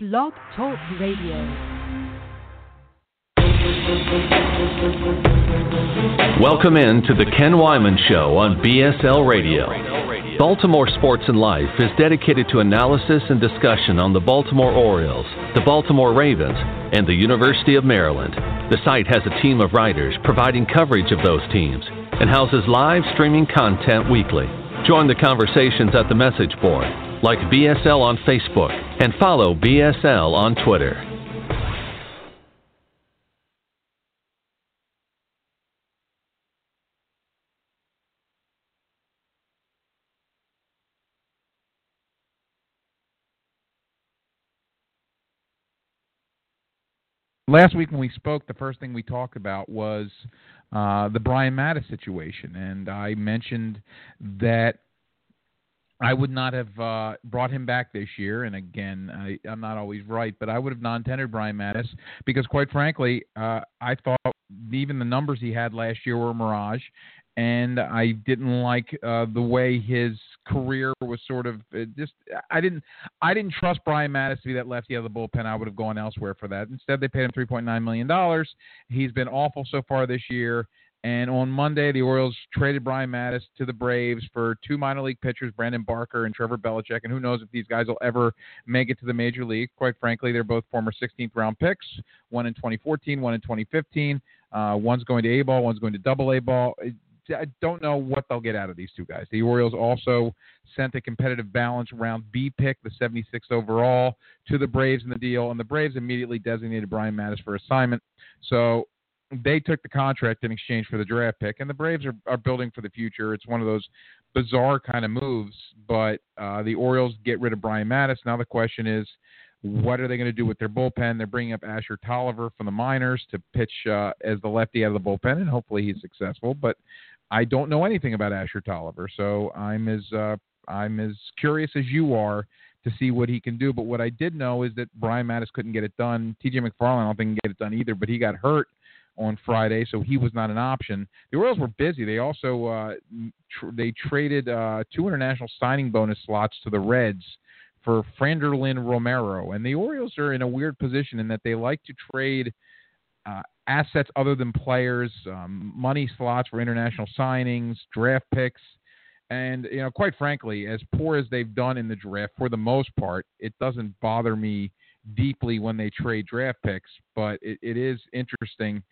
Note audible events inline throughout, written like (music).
Blog Talk Radio. Welcome in to the Ken Weinman Show on BSL Radio. Baltimore Sports and Life is dedicated to analysis and discussion on the Baltimore Orioles, the Baltimore Ravens, and the University of Maryland. The site has a team of writers providing coverage of those teams and houses live streaming content weekly. Join the conversations at the message board like BSL on Facebook, and follow BSL on Twitter. last week when we spoke, the first thing we talked about was uh, the Brian Matusz situation, and I mentioned that I would not have uh, brought him back this year. And again, I, am not always right, but I would have non-tendered Brian Matusz because, quite frankly, uh, I thought even the numbers he had last year were a mirage, and I didn't like uh, the way his career was sort of just. I didn't. I didn't trust Brian Matusz to be that lefty out of the bullpen. I would have gone elsewhere for that. Instead, they paid him 3.9 million dollars. He's been awful so far this year. And on Monday, the Orioles traded Brian Matusz to the Braves for two minor league pitchers, Brandon Barker and Trevor Belicek. And who knows if these guys will ever make it to the major league. Quite frankly, they're both former 16th round picks, one in 2014, one in 2015. Uh, one's going to A ball, one's going to double A ball. I don't know what they'll get out of these two guys. The Orioles also sent a competitive balance round B pick, the 76th overall, to the Braves in the deal, and the Braves immediately designated Brian Matusz for assignment. So they took the contract in exchange for the draft pick, and the Braves are, are building for the future. It's one of those bizarre kind of moves, but uh, the Orioles get rid of Brian Matusz. Now the question is, what are they going to do with their bullpen? They're bringing up Ashur Tolliver from the minors to pitch uh, as the lefty out of the bullpen, and hopefully he's successful. But I don't know anything about Ashur Tolliver, so I'm as uh, I'm as curious as you are to see what he can do. But what I did know is that Brian Matusz couldn't get it done. T.J. McFarland, I don't think can get it done either, but he got hurt on Friday, so he was not an option. The Orioles were busy. They also uh, tr- they traded uh, two international signing bonus slots to the Reds for Franderlin Romero, and the Orioles are in a weird position in that they like to trade uh, assets other than players, um, money slots for international signings, draft picks. And you know, quite frankly, as poor as they've done in the draft, for the most part, it doesn't bother me deeply when they trade draft picks, but it, it is interesting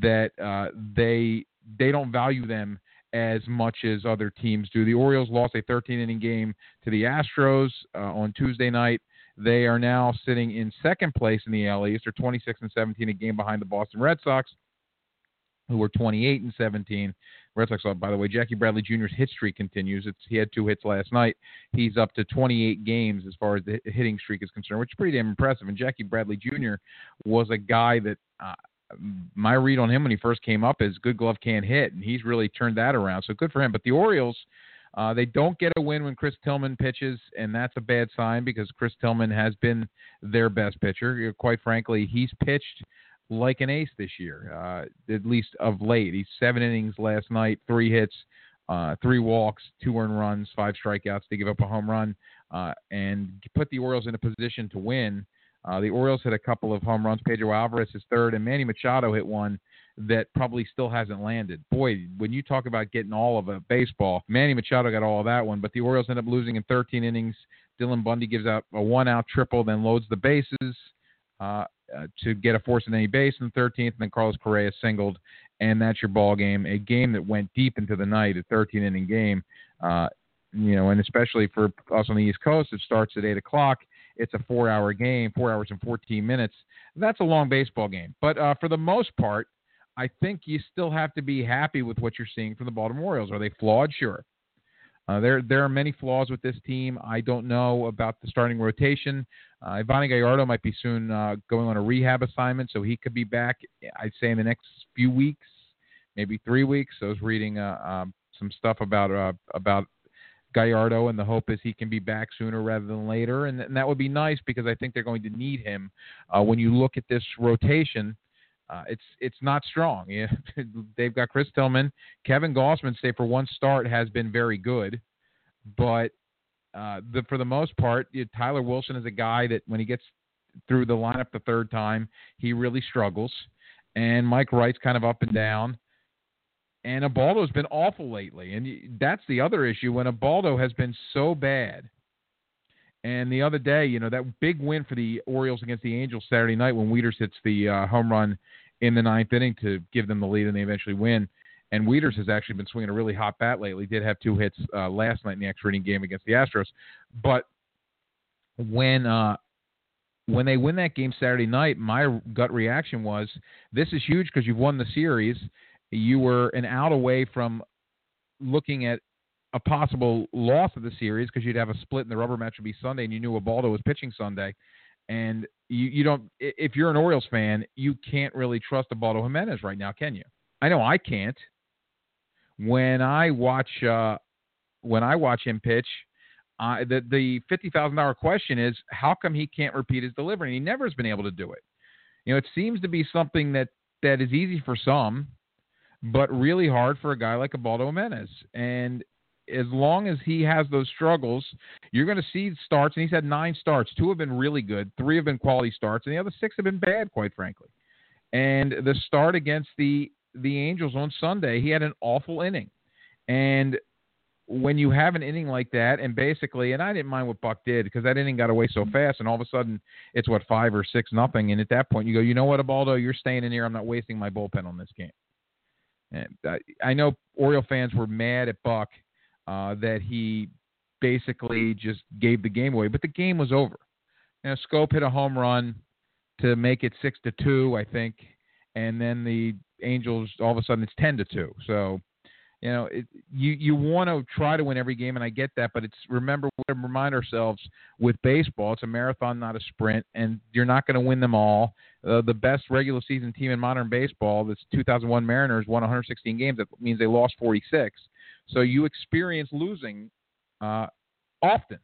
that uh, they they don't value them as much as other teams do. The Orioles lost a 13 inning game to the Astros uh, on Tuesday night. They are now sitting in second place in the AL East. They're 26 and 17, a game behind the Boston Red Sox, who were 28 and 17. Red Sox, by the way, Jackie Bradley Jr.'s hit streak continues. It's, he had two hits last night. He's up to 28 games as far as the hitting streak is concerned, which is pretty damn impressive. And Jackie Bradley Jr. was a guy that uh, my read on him when he first came up is good glove can't hit, and he's really turned that around. So good for him. But the Orioles, uh, they don't get a win when Chris Tillman pitches, and that's a bad sign because Chris Tillman has been their best pitcher. Quite frankly, he's pitched like an ace this year, uh, at least of late. He's seven innings last night, three hits, uh, three walks, two earned runs, five strikeouts to give up a home run, uh, and put the Orioles in a position to win. Uh, the Orioles hit a couple of home runs. Pedro Alvarez is third, and Manny Machado hit one that probably still hasn't landed. Boy, when you talk about getting all of a baseball, Manny Machado got all of that one, but the Orioles end up losing in 13 innings. Dylan Bundy gives out a one out triple, then loads the bases. Uh, uh, to get a force in any base in the 13th, and then Carlos Correa singled, and that's your ball game. A game that went deep into the night, a 13 inning game. Uh, you know, and especially for us on the East Coast, it starts at eight o'clock. It's a four-hour game, four hours and 14 minutes. That's a long baseball game, but uh, for the most part, I think you still have to be happy with what you're seeing from the Baltimore Orioles. Are they flawed? Sure. Uh, there there are many flaws with this team. I don't know about the starting rotation. Uh, Gallardo might be soon uh, going on a rehab assignment, so he could be back. I'd say in the next few weeks, maybe three weeks. I was reading uh, um, some stuff about uh, about Gallardo, and the hope is he can be back sooner rather than later, and, and that would be nice because I think they're going to need him. Uh, when you look at this rotation, uh, it's it's not strong. (laughs) Yeah, they've got Chris Tillman, Kevin Gausman. Say for one start has been very good, but uh, the, for the most part, you Tyler Wilson is a guy that when he gets through the lineup the third time, he really struggles. And Mike Wright's kind of up and down. And Ubaldo's been awful lately. And that's the other issue when Ubaldo has been so bad. And the other day, you know, that big win for the Orioles against the Angels Saturday night when Wieters hits the uh, home run in the ninth inning to give them the lead and they eventually win. And Wieters has actually been swinging a really hot bat lately. Did have two hits uh, last night in the extra inning game against the Astros. But when uh, when they win that game Saturday night, my gut reaction was this is huge because you've won the series. You were an out away from looking at a possible loss of the series because you'd have a split and the rubber match would be Sunday, and you knew Ubaldo was pitching Sunday. And you, you don't, if you're an Orioles fan, you can't really trust Ubaldo Jimenez right now, can you? I know I can't. When I watch, uh, when I watch him pitch, uh, the the fifty thousand dollar question is how come he can't repeat his delivery? And he never has been able to do it. You know, it seems to be something that that is easy for some, but really hard for a guy like Ubaldo Jimenez. And as long as he has those struggles, you're going to see starts. And he's had nine starts. Two have been really good. Three have been quality starts, and the other six have been bad, quite frankly. And the start against the the Angels on Sunday, he had an awful inning. And when you have an inning like that, and basically, and I didn't mind what Buck did because that inning got away so mm-hmm. fast, and all of a sudden it's what five or six nothing, and at that point you go, you know what, Ubaldo, you're staying in here. I'm not wasting my bullpen on this game. And I, I know Oriole fans were mad at Buck uh, that he basically just gave the game away, but the game was over. Now Schoop hit a home run to make it six to two, I think, and then the Angels all of a sudden it's ten to two. So you know, it, you you want to try to win every game, and I get that, but it's remember we remind ourselves with baseball, it's a marathon, not a sprint, and you're not going to win them all. Uh, the best regular season team in modern baseball, this 2001 Mariners, won 116 games. That means they lost 46. So you experience losing uh, often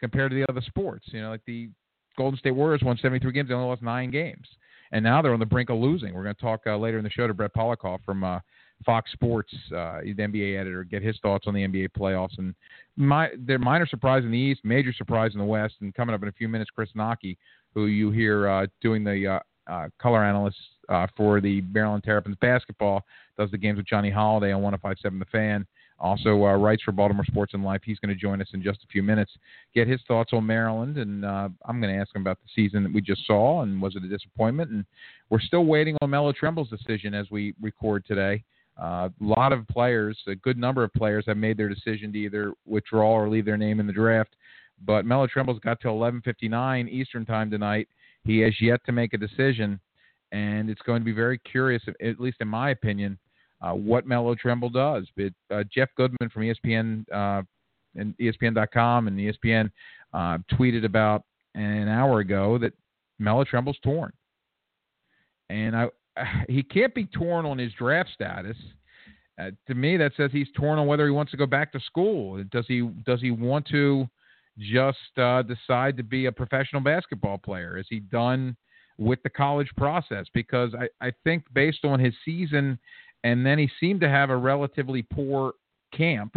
compared to the other sports. You know, like the Golden State Warriors won 73 games, they only lost nine games, and now they're on the brink of losing. We're going to talk uh, later in the show to Brett Pollakoff from. Uh, Fox Sports, uh, the NBA editor, get his thoughts on the NBA playoffs. And my, their minor surprise in the East, major surprise in the West. And coming up in a few minutes, Chris Knoche, who you hear uh, doing the uh, uh, color analyst uh, for the Maryland Terrapins basketball, does the games with Johnny Holliday on 105.7 The Fan. Also uh, writes for Baltimore Sports and Life. He's going to join us in just a few minutes. Get his thoughts on Maryland, and uh, I'm going to ask him about the season that we just saw and was it a disappointment? And we're still waiting on Melo Trimble's decision as we record today. Uh, a lot of players, a good number of players, have made their decision to either withdraw or leave their name in the draft. But Melo Trimble's got till 11:59 Eastern time tonight. He has yet to make a decision, and it's going to be very curious, at least in my opinion, uh, what Melo Trimble does. But uh, Jeff Goodman from ESPN uh, and ESPN.com and ESPN uh, tweeted about an hour ago that Melo Trimble's torn, and I (sighs) he can't be torn on his draft status. Uh, to me, that says he's torn on whether he wants to go back to school. Does he does he want to just decide to be a professional basketball player? Is he done with the college process? Because I, I think based on his season, and then he seemed to have a relatively poor camp.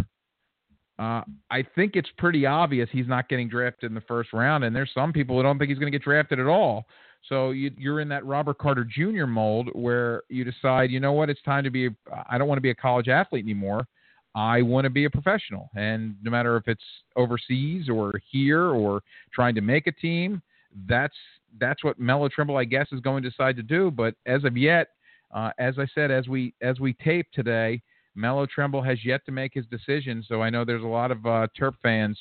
Uh, I think it's pretty obvious he's not getting drafted in the first round, and there's some people who don't think he's going to get drafted at all. So you, you're in that Robert Carter Jr. mold where you decide, you know what, it's time to be. I don't want to be a college athlete anymore. I want to be a professional, and no matter if it's overseas or here or trying to make a team, that's that's what Melo Trimble, I guess, is going to decide to do. But as of yet, uh, as I said, as we as we tape today, Melo Trimble has yet to make his decision. So I know there's a lot of uh, Terp fans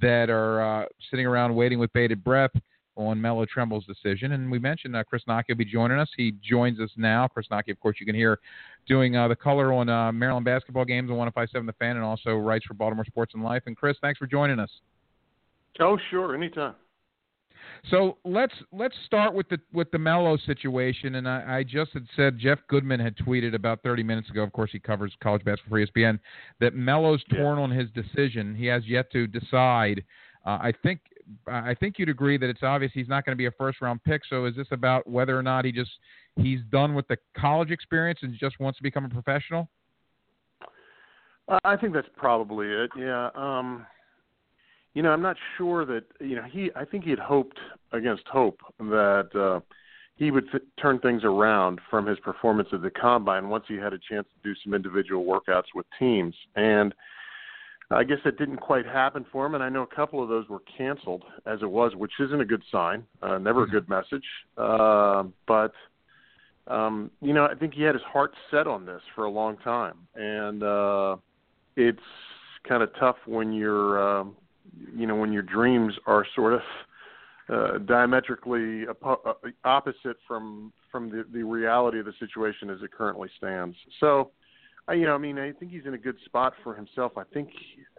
that are uh, sitting around waiting with bated breath on Melo Trimble's decision. And we mentioned uh, Chris Knoche will be joining us. He joins us now. Chris Knoche, of course, you can hear doing uh, the color on uh, Maryland basketball games on 105.7 The Fan and also writes for Baltimore Sports and Life. And Chris, thanks for joining us. Oh, sure, anytime. So let's let's start with the with the Melo situation, and I, I, just had said Jeff Goodman had tweeted about 30 minutes ago. Of course, he covers college basketball for ESPN. That Melo's torn yeah. on his decision. He has yet to decide. Uh, I think I think you'd agree that it's obvious he's not going to be a first round pick. So is this about whether or not he just he's done with the college experience and just wants to become a professional? I think that's probably it. Yeah. Um, you know, I'm not sure that you know he. I think he had hoped against hope that uh, he would th- turn things around from his performance at the combine once he had a chance to do some individual workouts with teams. And I guess that didn't quite happen for him. And I know a couple of those were canceled as it was, which isn't a good sign. Uh, never a good message. Uh, but um, you know, I think he had his heart set on this for a long time, and uh, it's kind of tough when you're, um, you know, when your dreams are sort of uh, diametrically uh, opposite from from the, the reality of the situation as it currently stands. So, I, you know, I mean, I think he's in a good spot for himself. I think,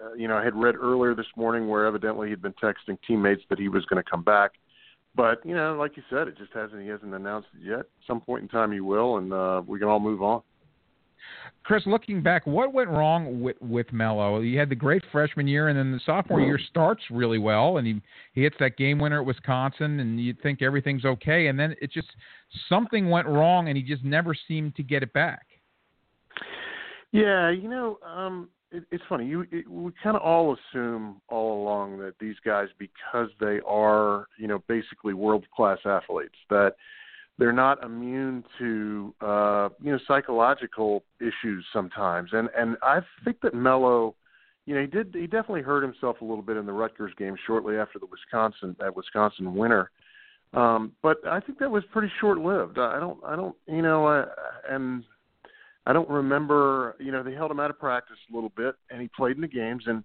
uh, you know, I had read earlier this morning where evidently he'd been texting teammates that he was going to come back. But you know, like you said, it just hasn't. He hasn't announced it yet. At some point in time, he will, and uh, we can all move on. Chris, looking back, what went wrong with with Melo? He had the great freshman year, and then the sophomore year starts really well, and he he hits that game winner at Wisconsin, and you think everything's okay, and then it just something went wrong, and he just never seemed to get it back. Yeah, you know, um, it, it's funny. You it, we kind of all assume all along that these guys, because they are, you know, basically world class athletes, that they're not immune to uh, you know psychological issues sometimes. And and I think that Melo, you know, he did he definitely hurt himself a little bit in the Rutgers game shortly after the Wisconsin that Wisconsin winner. Um, but I think that was pretty short lived. I don't I don't you know uh, and I don't remember you know they held him out of practice a little bit and he played in the games and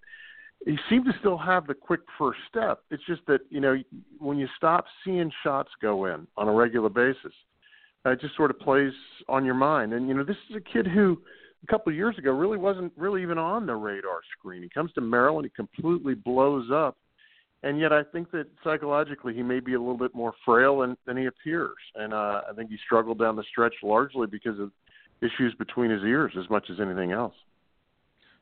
he seemed to still have the quick first step. It's just that you know when you stop seeing shots go in on a regular basis, it just sort of plays on your mind. And you know this is a kid who a couple of years ago really wasn't really even on the radar screen. He comes to Maryland, he completely blows up, and yet I think that psychologically he may be a little bit more frail than, than he appears. And uh, I think he struggled down the stretch largely because of issues between his ears as much as anything else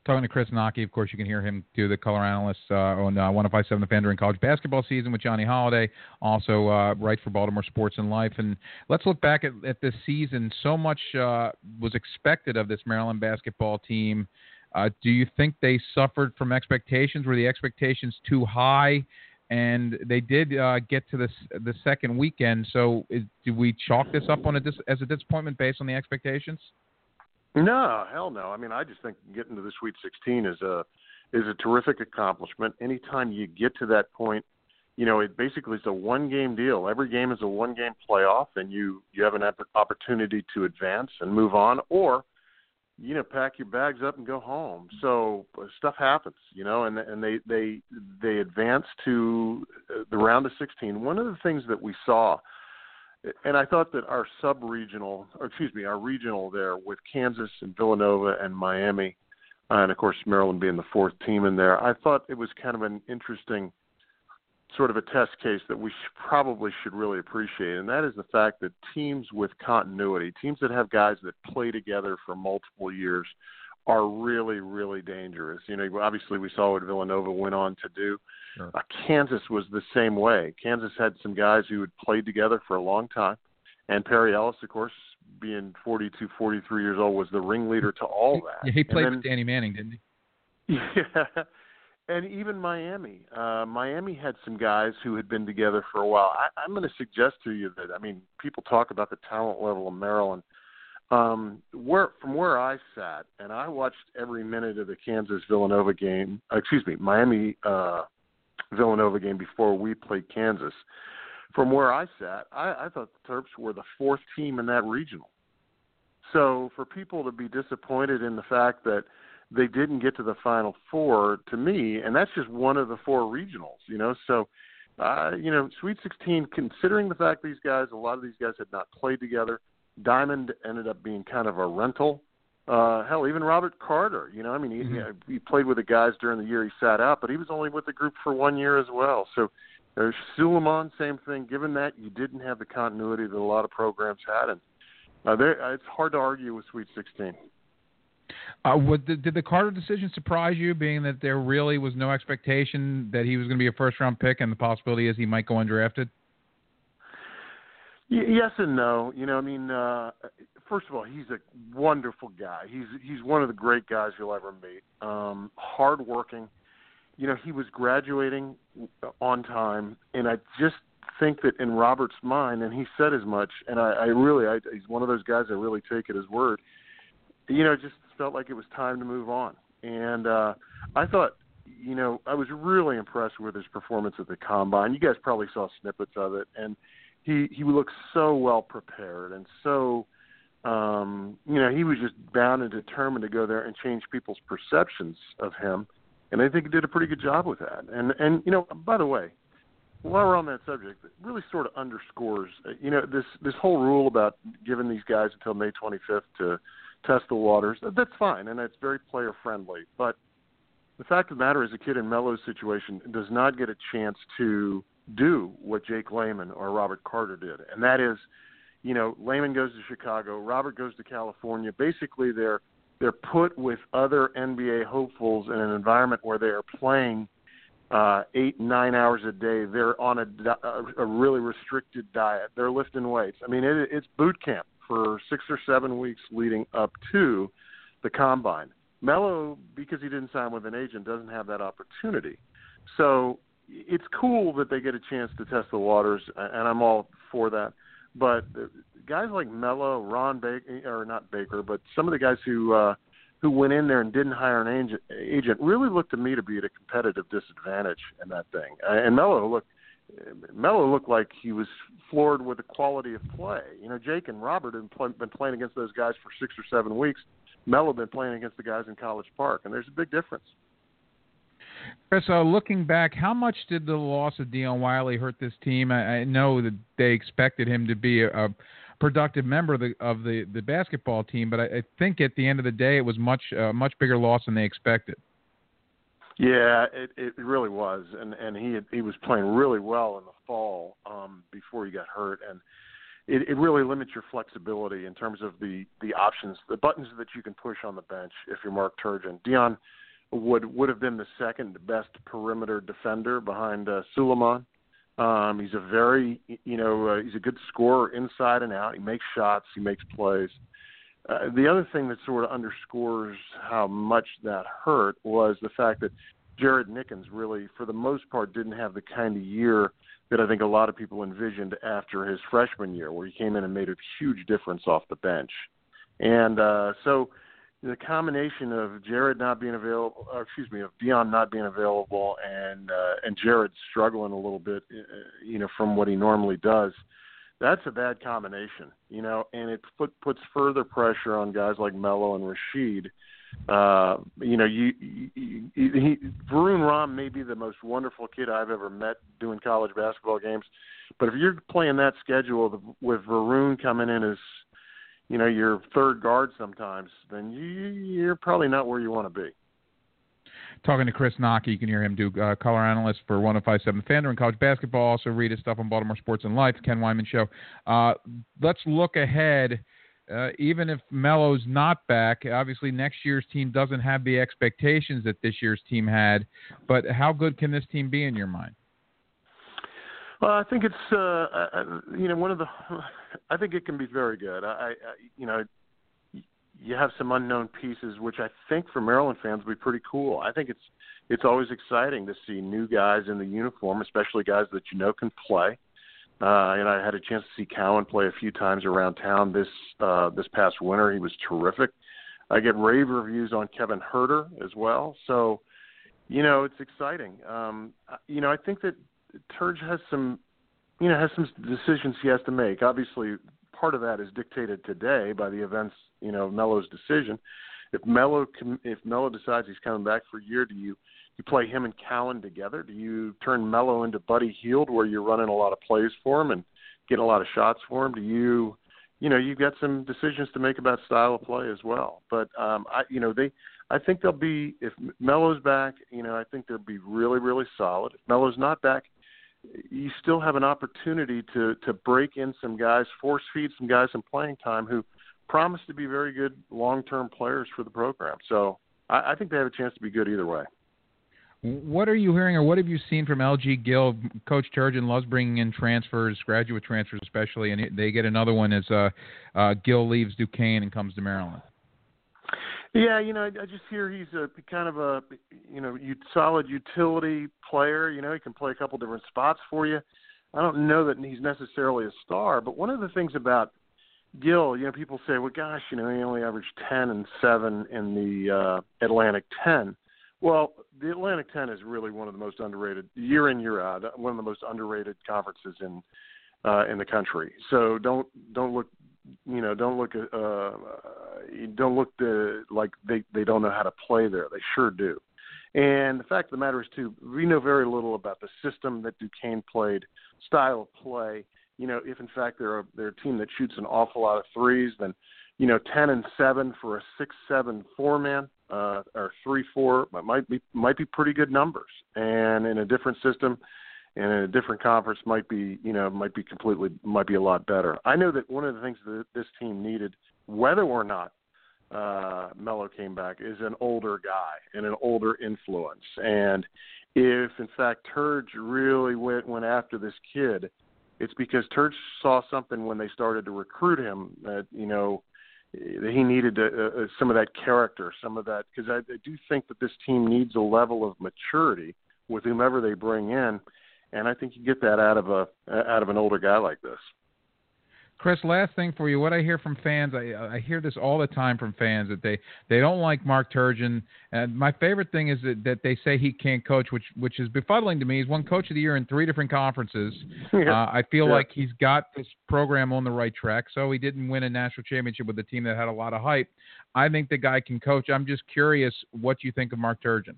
talking to Chris Knoche. Of course, you can hear him do the color analyst uh, on uh, 1057 The Fan during college basketball season with Johnny Holliday. Also, uh, writes for Baltimore Sports and Life. And let's look back at, at this season. So much uh, was expected of this Maryland basketball team. Uh, do you think they suffered from expectations? Were the expectations too high? And they did uh, get to this the second weekend. So, is, do we chalk this up on a dis- as a disappointment based on the expectations? No, hell no. I mean, I just think getting to the Sweet 16 is a is a terrific accomplishment. Anytime you get to that point, you know, it basically is a one game deal. Every game is a one game playoff, and you you have an opportunity to advance and move on, or you know, pack your bags up and go home. So uh, stuff happens, you know, and and they they they advance to uh, the round of 16. One of the things that we saw and I thought that our sub-regional, excuse me, our regional there with Kansas and Villanova and Miami, uh, and of course Maryland being the fourth team in there, I thought it was kind of an interesting sort of a test case that we probably should really appreciate, and that is the fact that teams with continuity, teams that have guys that play together for multiple years, are really, really dangerous. You know, obviously we saw what Villanova went on to do. Sure. Uh, Kansas was the same way. Kansas had some guys who had played together for a long time, and Perry Ellis, of course, being 42, 43 years old, was the ringleader to all (laughs) that. Yeah, he played then, with Danny Manning, didn't he? Yeah, (laughs) and even Miami. Uh, Miami had some guys who had been together for a while. I, I'm going to suggest to you that I mean, people talk about the talent level of Maryland um, where from where I sat, and I watched every minute of the Kansas Villanova game. Uh, excuse me, Miami uh, Villanova game before we played Kansas. From where I sat, I, I thought the Terps were the fourth team in that regional. So for people to be disappointed in the fact that they didn't get to the Final Four, to me, and that's just one of the four regionals, you know. So, uh, you know, Sweet 16, considering the fact these guys, a lot of these guys had not played together Diamond ended up being kind of a rental. Uh, hell, even Robert Carter. You know, I mean, he, mm-hmm. he played with the guys during the year he sat out, but he was only with the group for one year as well. So there's Sulaimon, same thing. Given that you didn't have the continuity that a lot of programs had, and uh, there, it's hard to argue with Sweet 16. Uh, what, did, did the Carter decision surprise you, being that there really was no expectation that he was going to be a first round pick, and the possibility is he might go undrafted? Yes and no. You know, I mean, uh, first of all, he's a wonderful guy. He's he's one of the great guys you'll ever meet. Um, hardworking. you know, he was graduating on time, and I just think that in Robert's mind, and he said as much, and I, I really, I, he's one of those guys I really take at his word. You know, just felt like it was time to move on, and uh, I thought, you know, I was really impressed with his performance at the combine. You guys probably saw snippets of it, and he he looked so well prepared and so um you know he was just bound and determined to go there and change people's perceptions of him. And I think he did a pretty good job with that. And and you know by the way while we're on that subject it really sort of underscores uh, you know this this whole rule about giving these guys until May 25th to test the waters that's fine and that's very player friendly but the fact of the matter is a kid in Melo's situation does not get a chance to do what Jake Layman or Robert Carter did, and that is, you know, Layman goes to Chicago, Robert goes to California. Basically, they're they're put with other NBA hopefuls in an environment where they are playing uh, eight nine hours a day. They're on a, a really restricted diet. They're lifting weights. I mean, it, it's boot camp for six or seven weeks leading up to the combine. Melo, because he didn't sign with an agent, doesn't have that opportunity. So it's cool that they get a chance to test the waters, and I'm all for that. But guys like Melo, Ron Baker, or not Baker, but some of the guys who uh, who went in there and didn't hire an agent, really looked to me to be at a competitive disadvantage in that thing. And Melo looked Melo looked like he was floored with the quality of play. You know, Jake and Robert have been playing against those guys for six or seven weeks. Melo been playing against the guys in College Park, and there's a big difference. Chris, uh, looking back, how much did the loss of Dion Wiley hurt this team? I, I know that they expected him to be a, a productive member of the of the, the basketball team, but I, I think at the end of the day, it was much uh, much bigger loss than they expected. Yeah, it it really was, and and he had, he was playing really well in the fall um, before he got hurt, and it, it really limits your flexibility in terms of the the options, the buttons that you can push on the bench if you're Mark Turgeon. Dion would would have been the second best perimeter defender behind uh, Sulaimon. Um, he's a very, you know, uh, he's a good scorer inside and out. He makes shots, he makes plays. Uh, the other thing that sort of underscores how much that hurt was the fact that Jared Nickens really, for the most part, didn't have the kind of year that I think a lot of people envisioned after his freshman year, where he came in and made a huge difference off the bench. And uh, so the combination of Jared not being available, or excuse me, of Dion not being available, and uh, and Jared struggling a little bit, uh, you know, from what he normally does, that's a bad combination, you know, and it put, puts further pressure on guys like Melo and Rasheed. Uh, you know, you, you, you he, Varun Ram may be the most wonderful kid I've ever met doing college basketball games, but if you're playing that schedule with Varun coming in as you know your third guard sometimes, then you, you're probably not where you want to be. Talking to Chris Knoche, you can hear him do uh, color analyst for 105.7 Fan during college basketball. Also read his stuff on Baltimore Sports and Life, Ken Weinman Show. Uh, let's look ahead. Uh, even if Melo's not back, obviously next year's team doesn't have the expectations that this year's team had. But how good can this team be in your mind? Well, I think it's uh, uh, you know one of the. I think it can be very good. I, I you know, you have some unknown pieces, which I think for Maryland fans will be pretty cool. I think it's it's always exciting to see new guys in the uniform, especially guys that you know can play. Uh, and I had a chance to see Cowan play a few times around town this uh, this past winter. He was terrific. I get rave reviews on Kevin Huerter as well. So, you know, it's exciting. Um, you know, I think that Turge has some, you know, has some decisions he has to make. Obviously, part of that is dictated today by the events, you know, Melo's decision. If Melo if Melo decides he's coming back for a year, do you you play him and Cowan together? Do you turn Melo into Buddy Hield, where you're running a lot of plays for him and getting a lot of shots for him? Do you, you know, you've got some decisions to make about style of play as well. But um, I, you know, they, I think they'll be if Melo's back, you know, I think they'll be really, really solid. If Melo's not back, you still have an opportunity to to break in some guys, force feed some guys some playing time who promise to be very good long term players for the program. So I, I think they have a chance to be good either way. What are you hearing, or what have you seen from LG Gill? Coach Turgeon loves bringing in transfers, graduate transfers especially, and they get another one as uh, uh, Gill leaves Duquesne and comes to Maryland. Yeah, you know, I, I just hear he's a kind of a you know solid utility player. You know, he can play a couple different spots for you. I don't know that he's necessarily a star, but one of the things about Gill, you know, people say, well, gosh, you know, he only averaged 10 and 7 in the uh, Atlantic 10. Well, the Atlantic 10 is really one of the most underrated, year in year out, one of the most underrated conferences in uh, in the country. So don't don't look, you know, don't look at, uh, don't look to, like they they don't know how to play there. They sure do. And the fact of the matter is, too, we know very little about the system that Duquesne played, style of play. You know, if in fact they're a, they're a team that shoots an awful lot of threes, then you know, ten and seven for a six-seven four-man uh, or three-four might be might be pretty good numbers. And in a different system, and in a different conference, might be you know might be completely might be a lot better. I know that one of the things that this team needed, whether or not uh, Melo came back is an older guy and an older influence. And if in fact Turge really went went after this kid, it's because Turge saw something when they started to recruit him that you know that he needed to, uh, some of that character, some of that because I, I do think that this team needs a level of maturity with whomever they bring in, and I think you get that out of a out of an older guy like this. Chris, last thing for you. What I hear from fans, I, I hear this all the time from fans that they, they don't like Mark Turgeon. And my favorite thing is that, that they say he can't coach, which which is befuddling to me. He's won Coach of the Year in three different conferences. (laughs) Yeah. Uh, I feel yeah. like he's got this program on the right track. So he didn't win a national championship with a team that had a lot of hype. I think the guy can coach. I'm just curious what you think of Mark Turgeon.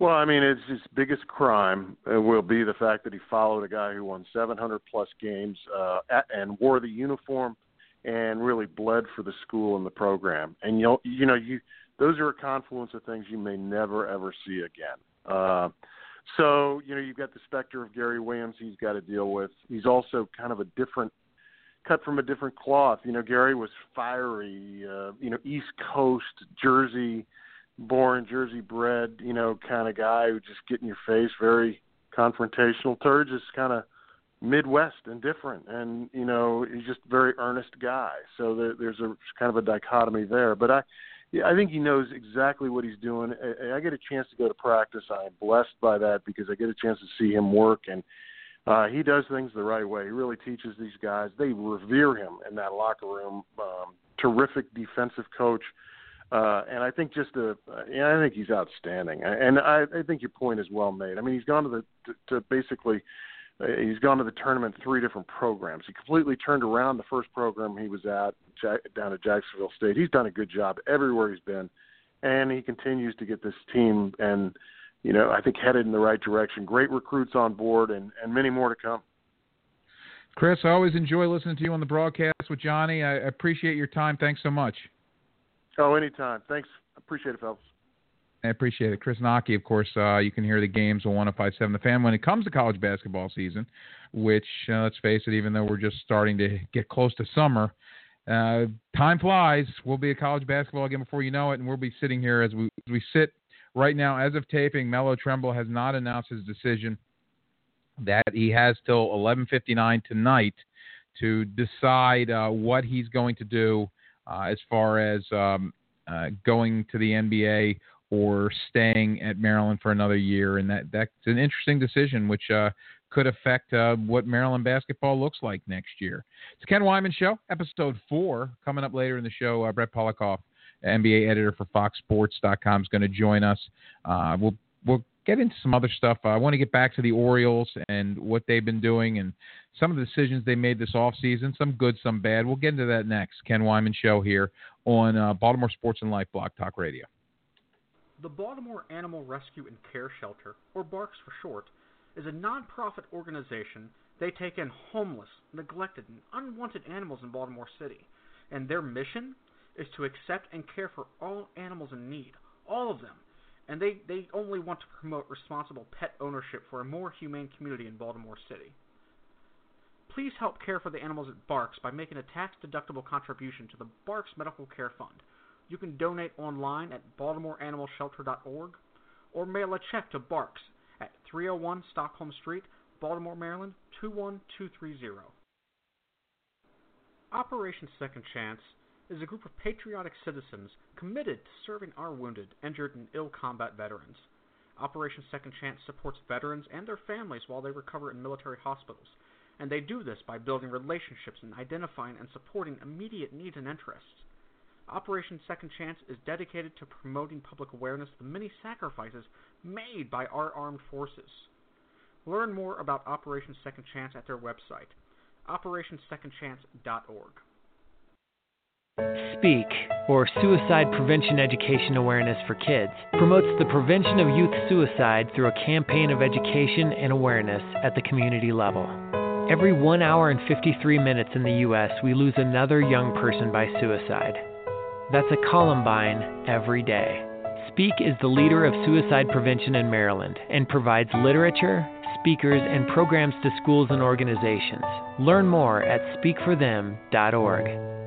Well, I mean, it's his biggest crime uh, will be the fact that he followed a guy who won 700 plus games uh, at, and wore the uniform and really bled for the school and the program. And you you know you those are a confluence of things you may never ever see again. Uh, so you know you've got the specter of Gary Williams he's got to deal with. He's also kind of a different cut from a different cloth. You know Gary was fiery, uh, you know East Coast Jersey born, Jersey bred, you know, kind of guy who just get in your face, very confrontational. Turge is kind of Midwest and different, and you know, he's just a very earnest guy. So there, there's a kind of a dichotomy there. But I, I think he knows exactly what he's doing. I, I get a chance to go to practice. I am blessed by that because I get a chance to see him work and. Uh, he does things the right way. He really teaches these guys. They revere him in that locker room. Um, terrific defensive coach. Uh, and I think just a, uh, yeah, I think he's outstanding. And I, I think your point is well made. I mean, he's gone to the to, to basically uh, he's gone to the tournament three different programs. He completely turned around the first program he was at down at Jacksonville State. He's done a good job everywhere he's been, and he continues to get this team and you know I think headed in the right direction. Great recruits on board, and and many more to come. Chris, I always enjoy listening to you on the broadcast with Johnny. I appreciate your time. Thanks so much. Oh, anytime. Thanks. Appreciate it, fellas. I appreciate it. Chris Knoche, of course, uh, you can hear the games on 1057 The Fan when it comes to college basketball season, which, uh, let's face it, even though we're just starting to get close to summer, uh, time flies. We'll be a college basketball again before you know it, and we'll be sitting here as we, as we sit right now. As of taping, Melo Trimble has not announced his decision that he has till 11:59 tonight to decide uh, what he's going to do as far as um, uh, going to the NBA or staying at Maryland for another year, and that that's an interesting decision, which uh, could affect uh, what Maryland basketball looks like next year. It's Ken Weinman Show, episode four, coming up later in the show. Uh, Brett Pollakoff, NBA editor for FoxSports.com, is going to join us. Uh, we'll we'll get into some other stuff. I want to get back to the Orioles and what they've been doing and some of the decisions they made this offseason, some good, some bad. We'll get into that next. Ken Weinman Show here on uh, Baltimore Sports and Life Blog Talk Radio. The Baltimore Animal Rescue and Care Shelter, or BARCS for short, is a nonprofit organization. They take in homeless, neglected, and unwanted animals in Baltimore City. And their mission is to accept and care for all animals in need, all of them. And they, they only want to promote responsible pet ownership for a more humane community in Baltimore City. Please help care for the animals at BARCS by making a tax-deductible contribution to the BARCS Medical Care Fund. You can donate online at baltimoreanimalshelter.org or mail a check to BARCS at 301 Stockholm Street, Baltimore, Maryland 21230. Operation Second Chance is a group of patriotic citizens committed to serving our wounded, injured, and ill combat veterans. Operation Second Chance supports veterans and their families while they recover in military hospitals, and they do this by building relationships and identifying and supporting immediate needs and interests. Operation Second Chance is dedicated to promoting public awareness of the many sacrifices made by our armed forces. Learn more about Operation Second Chance at their website, operationsecondchance.org. Speak, or Suicide Prevention Education Awareness for Kids, promotes the prevention of youth suicide through a campaign of education and awareness at the community level. Every 1 hour and 53 minutes in the U.S., we lose another young person by suicide. That's a Columbine every day. Speak is the leader of suicide prevention in Maryland and provides literature, speakers, and programs to schools and organizations. Learn more at speakforthem.org.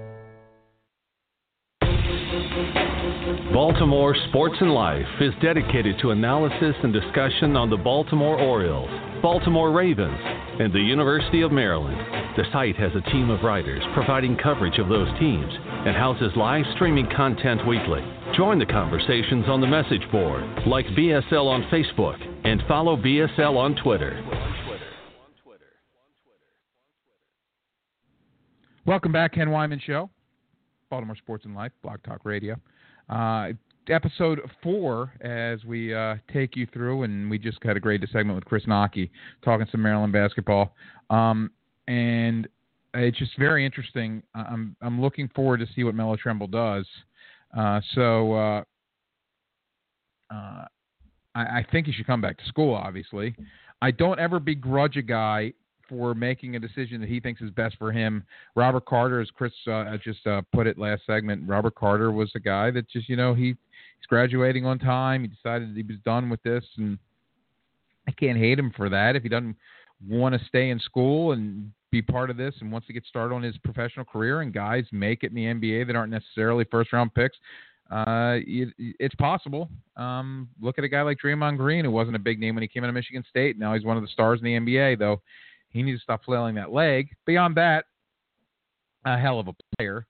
Baltimore Sports and Life is dedicated to analysis and discussion on the Baltimore Orioles, Baltimore Ravens, and the University of Maryland. The site has a team of writers providing coverage of those teams and houses live streaming content weekly. Join the conversations on the message board, like BSL on Facebook, and follow BSL on Twitter. Welcome back, Ken Weinman Show, Baltimore Sports and Life, Blog Talk Radio. Uh, episode four, as we uh, take you through, and we just had a great segment with Chris Knoche talking some Maryland basketball. Um, and it's just very interesting. I'm I'm looking forward to see what Melo Trimble does. Uh, so uh, uh, I, I, think he should come back to school. Obviously, I don't ever begrudge a guy for making a decision that he thinks is best for him. Robert Carter, as Chris uh, just uh, put it last segment, Robert Carter was a guy that just you know he he's graduating on time. He decided he was done with this, and I can't hate him for that. If he doesn't want to stay in school and be part of this and wants to get started on his professional career, and guys make it in the NBA that aren't necessarily first round picks. Uh, it, it's possible. Um, look at a guy like Draymond Green, who wasn't a big name when he came into Michigan State. Now he's one of the stars in the NBA, though he needs to stop flailing that leg. Beyond that, a hell of a player.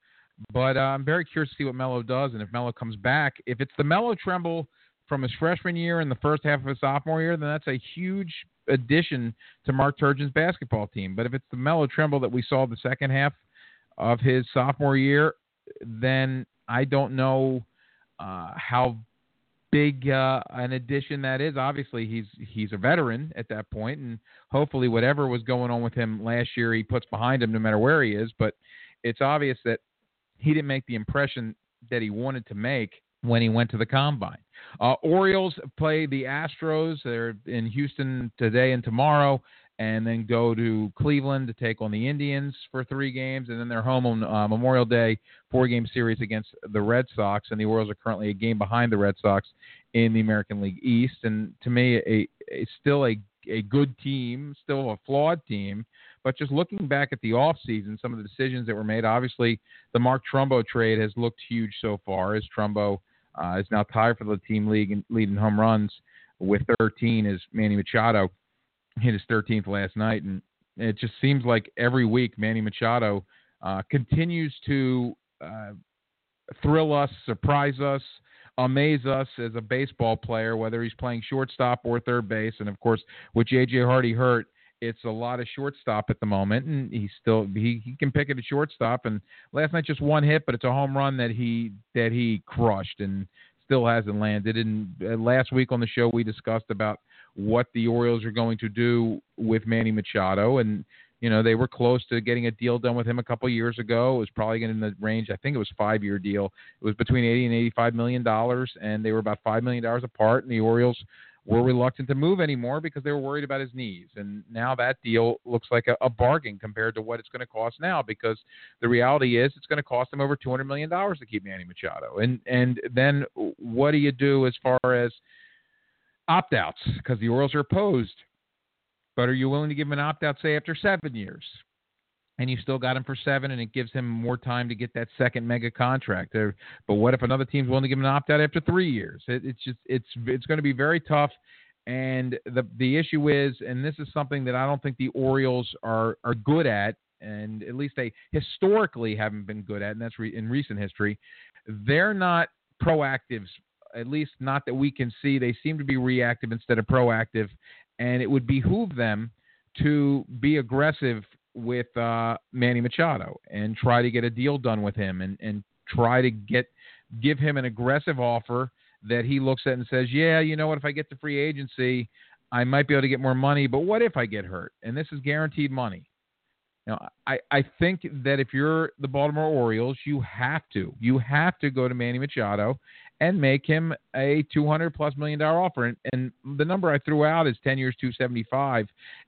But uh, I'm very curious to see what Melo does and if Melo comes back. If it's the Melo Trimble from his freshman year and the first half of his sophomore year, then that's a huge addition to Mark Turgeon's basketball team. But if it's the Melo Trimble that we saw the second half of his sophomore year, then I don't know uh, how big uh, an addition that is. Obviously, he's he's a veteran at that point, and hopefully, whatever was going on with him last year, he puts behind him, no matter where he is. But it's obvious that he didn't make the impression that he wanted to make when he went to the combine. Uh, Orioles play the Astros. They're in Houston today and tomorrow and then go to Cleveland to take on the Indians for three games, and then they're home on uh, Memorial Day, four game series against the Red Sox, and the Orioles are currently a game behind the Red Sox in the American League East, and to me, a, a still a a good team, still a flawed team, but just looking back at the offseason, some of the decisions that were made, obviously the Mark Trumbo trade has looked huge so far, as Trumbo uh, is now tied for the team league in, leading home runs with 13 as Manny Machado hit his 13th last night, and it just seems like every week Manny Machado uh, continues to uh, thrill us, surprise us, amaze us as a baseball player, whether he's playing shortstop or third base. And of course, with J.J. Hardy hurt, it's a lot of shortstop at the moment, and he still he, he can pick it at shortstop. And last night just one hit, but it's a home run that he that he crushed and still hasn't landed. And uh, last week on the show we discussed about what the Orioles are going to do with Manny Machado. And, you know, they were close to getting a deal done with him a couple years ago. It was probably in the range, I think it was five year deal. It was between 80 and 85 million dollars, and they were about five million dollars apart. And the Orioles were reluctant to move anymore because they were worried about his knees. And now that deal looks like a, a bargain compared to what it's going to cost now because the reality is it's going to cost them over $200 million to keep Manny Machado. And, and then what do you do as far as opt outs because the Orioles are opposed. But are you willing to give him an opt out, say, after seven years? And you still got him for seven, and it gives him more time to get that second mega contract. But what if another team's willing to give him an opt out after three years? It, it's just it's it's going to be very tough. And the the issue is, and this is something that I don't think the Orioles are are good at, and at least they historically haven't been good at, and that's re- in recent history. They're not proactives, at least not that we can see. They seem to be reactive instead of proactive, and it would behoove them to be aggressive with uh, Manny Machado and try to get a deal done with him and, and try to get give him an aggressive offer that he looks at and says, yeah, you know what, if I get to free agency, I might be able to get more money, but what if I get hurt? And this is guaranteed money. Now, I, I think that if you're the Baltimore Orioles, you have to. You have to go to Manny Machado and make him a 200 plus million dollar offer. And, and the number I threw out is 10 years, 275.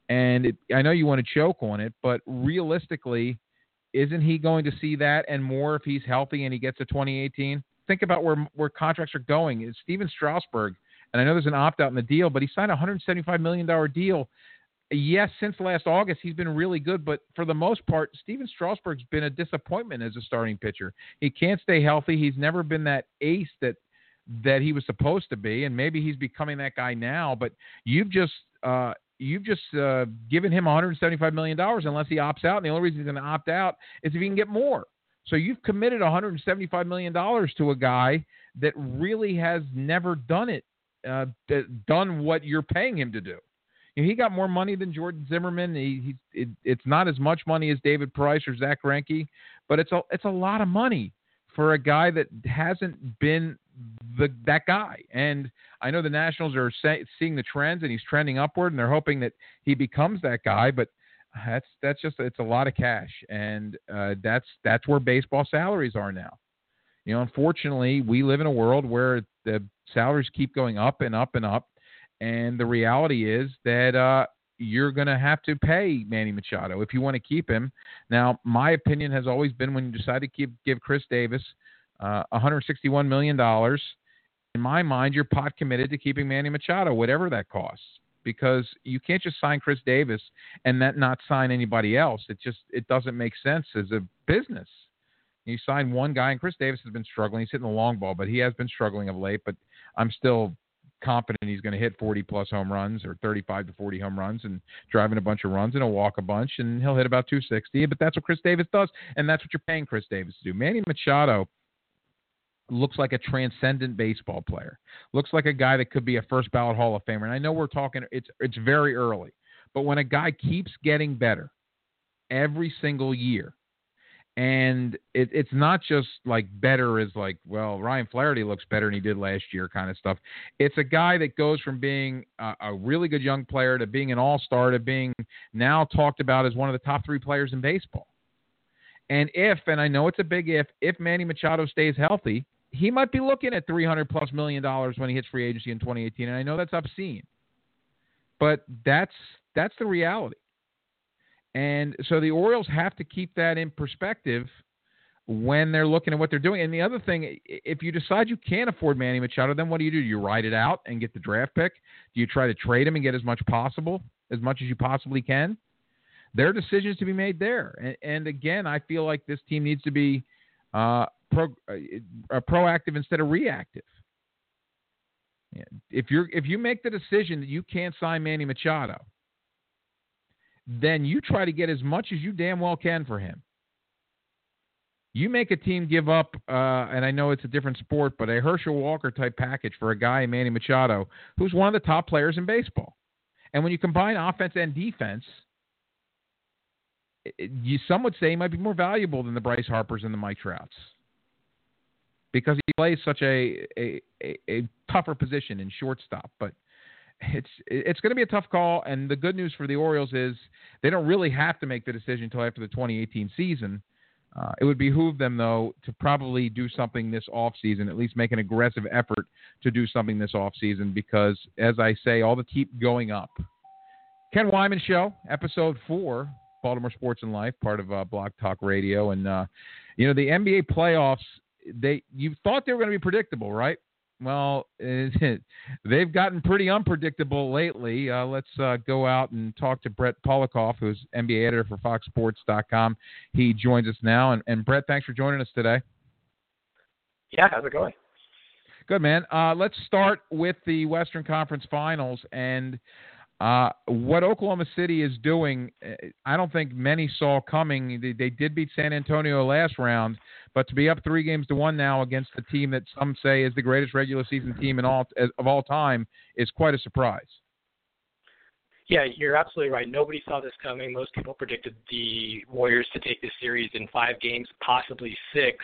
And it, I know you want to choke on it, but realistically, isn't he going to see that and more if he's healthy and he gets a 2018? Think about where where contracts are going. It's Stephen Strasburg, and I know there's an opt out in the deal, but he signed a 175 million dollar deal. Yes, since last August he's been really good, but for the most part, Stephen Strasburg's been a disappointment as a starting pitcher. He can't stay healthy. He's never been that ace that that he was supposed to be, and maybe he's becoming that guy now. But you've just uh, you've just uh, given him 175 million dollars unless he opts out, and the only reason he's going to opt out is if he can get more. So you've committed 175 million dollars to a guy that really has never done it, uh, done what you're paying him to do. Know, he got more money than Jordan Zimmermann. He, he it, it's not as much money as David Price or Zack Greinke, but it's a it's a lot of money for a guy that hasn't been the that guy. And I know the Nationals are say, seeing the trends, and he's trending upward, and they're hoping that he becomes that guy. But that's that's just it's a lot of cash, and uh, that's that's where baseball salaries are now. You know, unfortunately, we live in a world where the salaries keep going up and up and up, and the reality is that uh, you're going to have to pay Manny Machado if you want to keep him. Now, my opinion has always been when you decide to keep give Chris Davis uh, 161 million dollars. In my mind, you're pot committed to keeping Manny Machado, whatever that costs, because you can't just sign Chris Davis and that not sign anybody else. It just it doesn't make sense as a business. You sign one guy, and Chris Davis has been struggling. He's hitting the long ball, but he has been struggling of late. But I'm still confident he's going to hit 40 plus home runs or 35 to 40 home runs and driving a bunch of runs and he'll walk a bunch and he'll hit about 260. But that's what Chris Davis does, and that's what you're paying Chris Davis to do. Manny Machado looks like a transcendent baseball player. Looks like a guy that could be a first ballot Hall of Famer. And I know we're talking it's it's very early, but when a guy keeps getting better every single year, and it, it's not just like better as like well Ryan Flaherty looks better than he did last year kind of stuff. It's a guy that goes from being a, a really good young player to being an all star to being now talked about as one of the top three players in baseball. And if, and I know it's a big if, if Manny Machado stays healthy, he might be looking at 300 plus million dollars when he hits free agency in 2018. And I know that's obscene, but that's that's the reality. And so the Orioles have to keep that in perspective when they're looking at what they're doing. And the other thing, if you decide you can't afford Manny Machado, then what do you do? Do you ride it out and get the draft pick? Do you try to trade him and get as much possible, as much as you possibly can? There are decisions to be made there. And, and again, I feel like this team needs to be uh, pro, uh, proactive instead of reactive. If you're if you make the decision that you can't sign Manny Machado, then you try to get as much as you damn well can for him. You make a team give up, uh, and I know it's a different sport, but a Herschel Walker type package for a guy, Manny Machado, who's one of the top players in baseball. And when you combine offense and defense, it, you, some would say he might be more valuable than the Bryce Harpers and the Mike Trouts because he plays such a, a, a, a tougher position in shortstop. But it's it's going to be a tough call. And the good news for the Orioles is they don't really have to make the decision until after the 2018 season. Uh, it would behoove them, though, to probably do something this offseason, at least make an aggressive effort to do something this offseason, because, as I say, all the keep going up. Ken Weinman Show, episode four, Baltimore Sports and Life, part of uh, Blog Talk Radio. And, uh, you know, the NBA playoffs, they you thought they were going to be predictable, right? Well, (laughs) they've gotten pretty unpredictable lately. Uh, let's uh, go out and talk to Brett Pollakoff, who's NBA editor for FoxSports.com. He joins us now. And, and Brett, thanks for joining us today. Yeah, how's it going? Good, man. Uh, let's start with the Western Conference Finals. And Uh, what Oklahoma City is doing, uh, I don't think many saw coming. They, they, did beat San Antonio last round, but to be up three games to one now against the team that some say is the greatest regular season team in all of all time is quite a surprise. Yeah, you're absolutely right. Nobody saw this coming. Most people predicted the Warriors to take this series in five games, possibly six,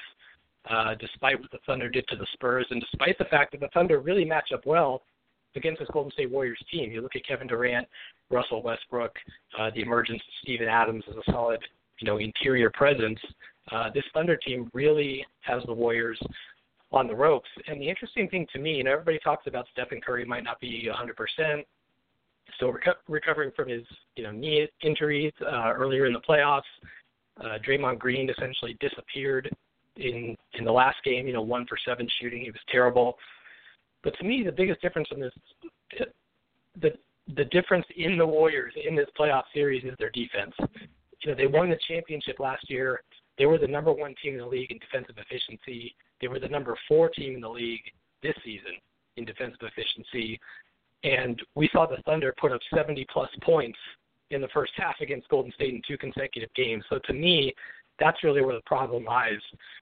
uh, despite what the Thunder did to the Spurs, and despite the fact that the Thunder really match up well against this Golden State Warriors team. You look at Kevin Durant, Russell Westbrook, uh, the emergence of Steven Adams as a solid, you know, interior presence. Uh, this Thunder team really has the Warriors on the ropes. And the interesting thing to me, you know, everybody talks about Stephen Curry might not be 100%, still reco- recovering from his, you know, knee injuries uh, earlier in the playoffs. Uh, Draymond Green essentially disappeared in in the last game. You know, one for seven shooting. He was terrible. But to me, the biggest difference in this, the the difference in the Warriors in this playoff series is their defense. You know, they won the championship last year. They were the number one team in the league in defensive efficiency. They were the number four team in the league this season in defensive efficiency. And we saw the Thunder put up 70 plus points in the first half against Golden State in two consecutive games. So to me, that's really where the problem lies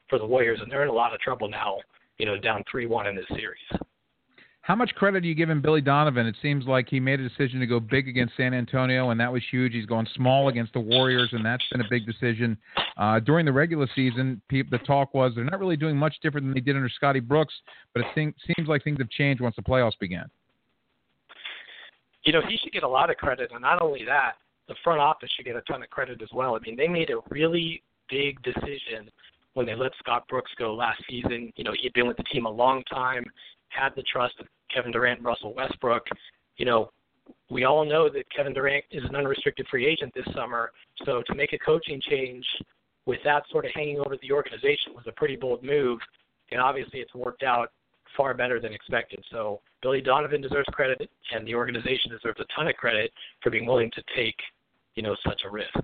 for the Warriors, and they're in a lot of trouble now. You know, down three-one in this series. How much credit do you him Billy Donovan? It seems like he made a decision to go big against San Antonio, and that was huge. He's going small against the Warriors, and that's been a big decision. Uh, during the regular season, people, the talk was they're not really doing much different than they did under Scotty Brooks, but it seems, seems like things have changed once the playoffs began. You know, he should get a lot of credit, and not only that, the front office should get a ton of credit as well. I mean, they made a really big decision when they let Scott Brooks go last season. You know, he'd been with the team a long time, had the trust of Kevin Durant Russell Westbrook. You know, we all know that Kevin Durant is an unrestricted free agent this summer. So to make a coaching change with that sort of hanging over the organization was a pretty bold move. And obviously it's worked out far better than expected. So Billy Donovan deserves credit and the organization deserves a ton of credit for being willing to take, you know, such a risk.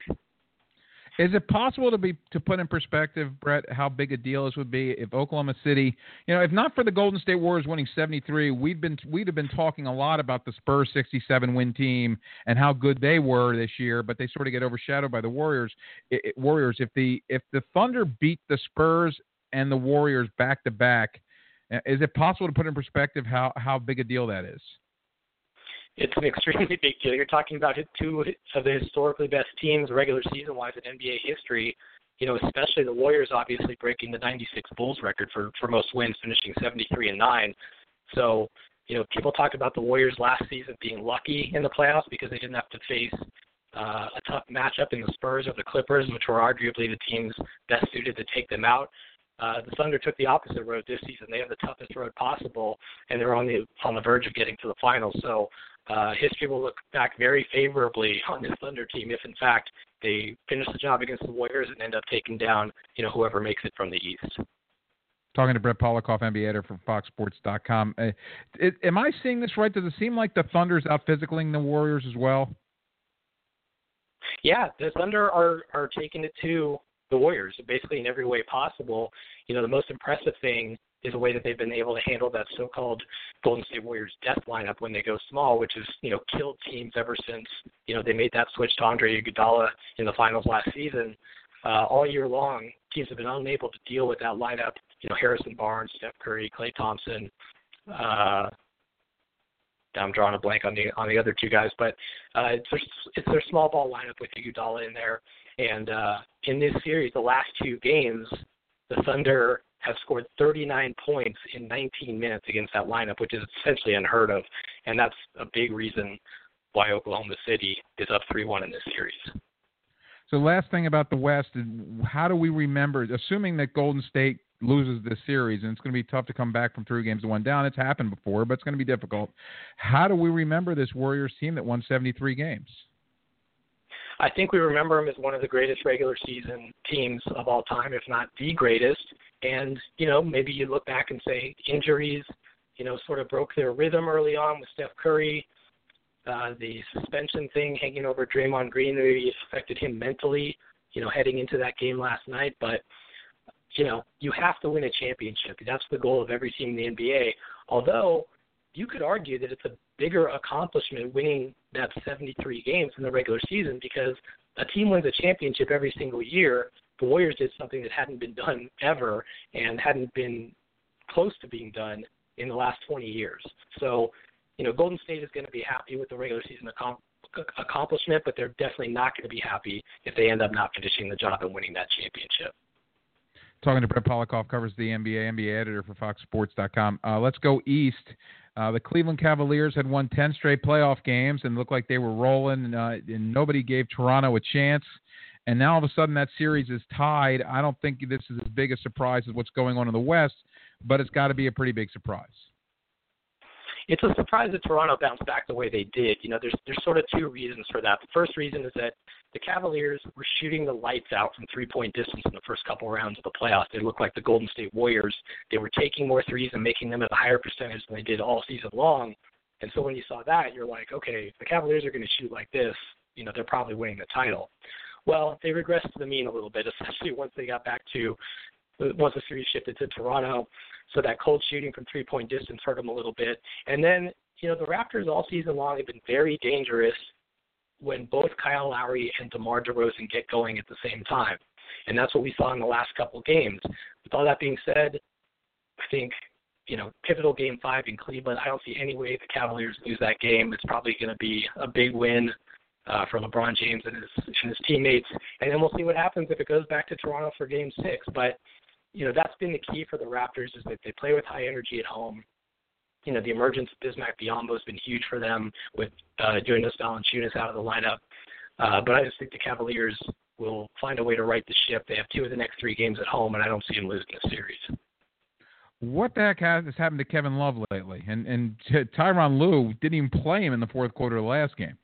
Is it possible to be to put in perspective, Brett, how big a deal this would be if Oklahoma City, you know, if not for the Golden State Warriors winning 73, we'd been we'd have been talking a lot about the Spurs 67 win team and how good they were this year, but they sort of get overshadowed by the Warriors. It, it, Warriors, if the if the Thunder beat the Spurs and the Warriors back to back, uh, is it possible to put in perspective how how big a deal that is? It's an (laughs) extremely big deal. You're talking about two of the historically best teams regular season wise in NBA history. You know, especially the Warriors obviously breaking the 96 Bulls record for for most wins, finishing 73 and nine. So, you know, people talked about the Warriors last season being lucky in the playoffs because they didn't have to face uh, a tough matchup in the Spurs or the Clippers, which were arguably the teams best suited to take them out. Uh, the Thunder took the opposite road this season. They have the toughest road possible, and they're on the on the verge of getting to the finals. So uh, history will look back very favorably on this Thunder team if, in fact, they finish the job against the Warriors and end up taking down, you know, whoever makes it from the East. Talking to Brett Pollakoff, NBA editor from FoxSports.com. Uh, it, am I seeing this right? Does it seem like the Thunder's out physicaling the Warriors as well? Yeah, the Thunder are are taking it to the Warriors basically in every way possible. You know, the most impressive thing is a way that they've been able to handle that so-called Golden State Warriors death lineup when they go small, which has you know killed teams ever since you know they made that switch to Andre Iguodala in the finals last season. Uh, all year long, teams have been unable to deal with that lineup. You know, Harrison Barnes, Steph Curry, Klay Thompson. Uh, I'm drawing a blank on the on the other two guys, but uh, it's their, it's their small ball lineup with Iguodala in there. And uh, in this series, the last two games, the Thunder have scored 39 points in 19 minutes against that lineup, which is essentially unheard of, and that's a big reason why Oklahoma City is up 3-1 in this series. So, last thing about the West, how do we remember? Assuming that Golden State loses this series, and it's going to be tough to come back from three games to one down. It's happened before, but it's going to be difficult. How do we remember this Warriors team that won 73 games? I think we remember him as one of the greatest regular season teams of all time, if not the greatest. And, you know, maybe you look back and say injuries, you know, sort of broke their rhythm early on with Steph Curry. Uh, the suspension thing hanging over Draymond Green really affected him mentally, you know, heading into that game last night. But, you know, you have to win a championship. That's the goal of every team in the NBA. Although you could argue that it's a bigger accomplishment winning that 73 games in the regular season because a team wins a championship every single year. The Warriors did something that hadn't been done ever and hadn't been close to being done in the last 20 years. So, you know, Golden State is going to be happy with the regular season accomplishment, but they're definitely not going to be happy if they end up not finishing the job and winning that championship. Talking to Brett Pollakoff, covers the NBA, NBA editor for FoxSports.com. Uh, let's go east. Uh, the Cleveland Cavaliers had won 10 straight playoff games and looked like they were rolling, uh, and nobody gave Toronto a chance. And now all of a sudden that series is tied. I don't think this is as big a surprise as what's going on in the West, but it's got to be a pretty big surprise it's a surprise that Toronto bounced back the way they did. You know, there's there's sort of two reasons for that. The first reason is that the Cavaliers were shooting the lights out from three point distance in the first couple rounds of the playoffs. They looked like the Golden State Warriors. They were taking more threes and making them at a higher percentage than they did all season long. And so when you saw that, you're like, okay, if the Cavaliers are going to shoot like this, you know, they're probably winning the title. Well, they regressed to the mean a little bit, (laughs) especially once they got back to once the series shifted to Toronto. So that cold shooting from three point distance hurt them a little bit. And then, you know, the Raptors all season long have been very dangerous when both Kyle Lowry and DeMar DeRozan get going at the same time. And that's what we saw in the last couple games. With all that being said, I think, you know, pivotal game five in Cleveland, I don't see any way the Cavaliers lose that game. It's probably going to be a big win uh, for LeBron James and his, and his teammates. And then we'll see what happens if it goes back to Toronto for game six. But you know that's been the key for the Raptors is that they play with high energy at home. You know the emergence of Bismack Biyombo has been huge for them with uh, Jonas Valanciunas out of the lineup. Uh, but I just think the Cavaliers will find a way to right the ship. They have two of the next three games at home, and I don't see them losing the series. What the heck has happened to Kevin Love lately? And and Tyronn Lue didn't even play him in the fourth quarter of the last game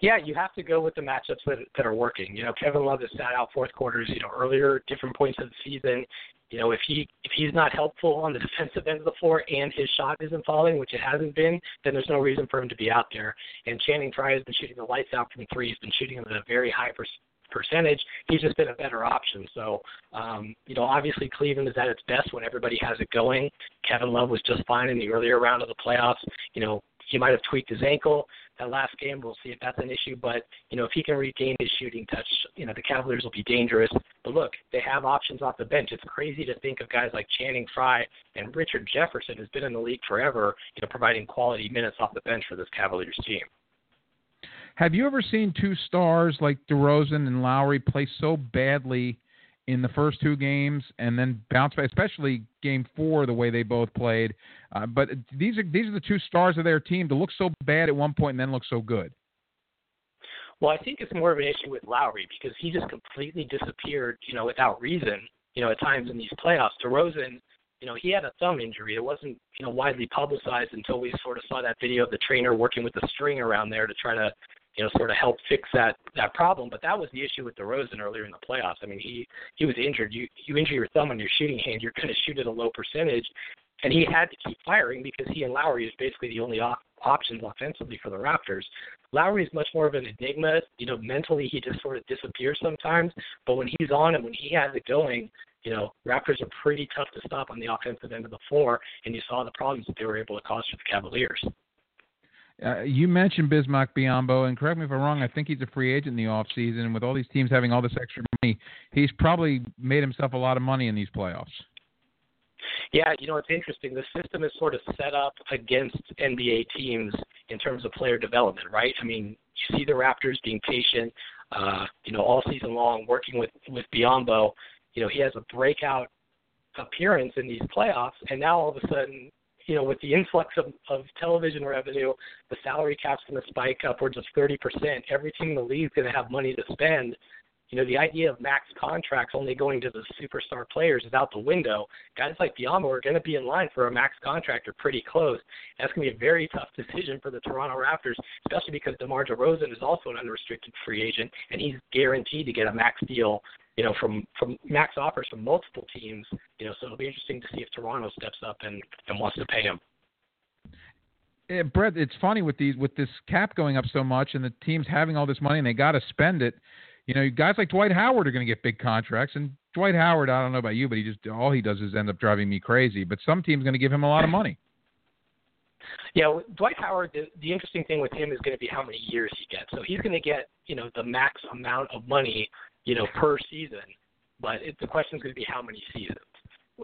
yeah, you have to go with the matchups that that are working. You know, Kevin Love has sat out fourth quarters. You know, earlier different points of the season. You know, if he if he's not helpful on the defensive end of the floor and his shot isn't falling, which it hasn't been, then there's no reason for him to be out there. And Channing Frye has been shooting the lights out from three. He's been shooting them at a very high per- percentage. He's just been a better option. So, um, you know, obviously Cleveland is at its best when everybody has it going. Kevin Love was just fine in the earlier round of the playoffs. You know, he might have tweaked his ankle that last game. We'll see if that's an issue. But you know, if he can regain his shooting touch, you know, the Cavaliers will be dangerous. But look, they have options off the bench. It's crazy to think of guys like Channing Frye and Richard Jefferson, who's been in the league forever, you know, providing quality minutes off the bench for this Cavaliers team. Have you ever seen two stars like DeRozan and Lowry play so badly in the first two games and then bounce back, especially game four, the way they both played. Uh, but these are these are the two stars of their team to look so bad at one point and then look so good. Well, I think it's more of an issue with Lowry because he just completely disappeared, you know, without reason. You know, at times in these playoffs, DeRozan, you know, he had a thumb injury. It wasn't, you know, widely publicized until we sort of saw that video of the trainer working with the string around there to try to, you know, sort of help fix that that problem. But that was the issue with DeRozan earlier in the playoffs. I mean, he he was injured. You you injure your thumb on your shooting hand, you're going to shoot at a low percentage, and he had to keep firing because he and Lowry is basically the only op- options offensively for the Raptors. Lowry is much more of an enigma. You know, mentally he just sort of disappears sometimes, but when he's on and when he has it going, you know, Raptors are pretty tough to stop on the offensive end of the floor, and you saw the problems that they were able to cause for the Cavaliers. Uh, you mentioned Bismack Biyombo, and correct me if I'm wrong. I think he's a free agent in the off season, and with all these teams having all this extra money, he's probably made himself a lot of money in these playoffs. Yeah, you know it's interesting. The system is sort of set up against NBA teams in terms of player development, right? I mean, you see the Raptors being patient, uh, you know, all season long, working with with Biyombo. You know, he has a breakout appearance in these playoffs, and now all of a sudden you know, with the influx of, of television revenue, the salary cap's going to spike upwards of 30%. Every team in the league is going to have money to spend. You know, the idea of max contracts only going to the superstar players is out the window. Guys like Biyombo are going to be in line for a max contract or pretty close. That's going to be a very tough decision for the Toronto Raptors, especially because DeMar DeRozan is also an unrestricted free agent, and he's guaranteed to get a max deal you know, from from max offers from multiple teams. You know, so it'll be interesting to see if Toronto steps up and and wants to pay him. Yeah, Brett, it's funny with these with this cap going up so much, and the teams having all this money and they got to spend it. You know, guys like Dwight Howard are going to get big contracts, and Dwight Howard, I don't know about you, but he just all he does is end up driving me crazy. But some team's going to give him a lot of money. Yeah, Dwight Howard. The, the interesting thing with him is going to be how many years he gets. So he's going to get you know the max amount of money you know per season, but it, the question is going to be how many seasons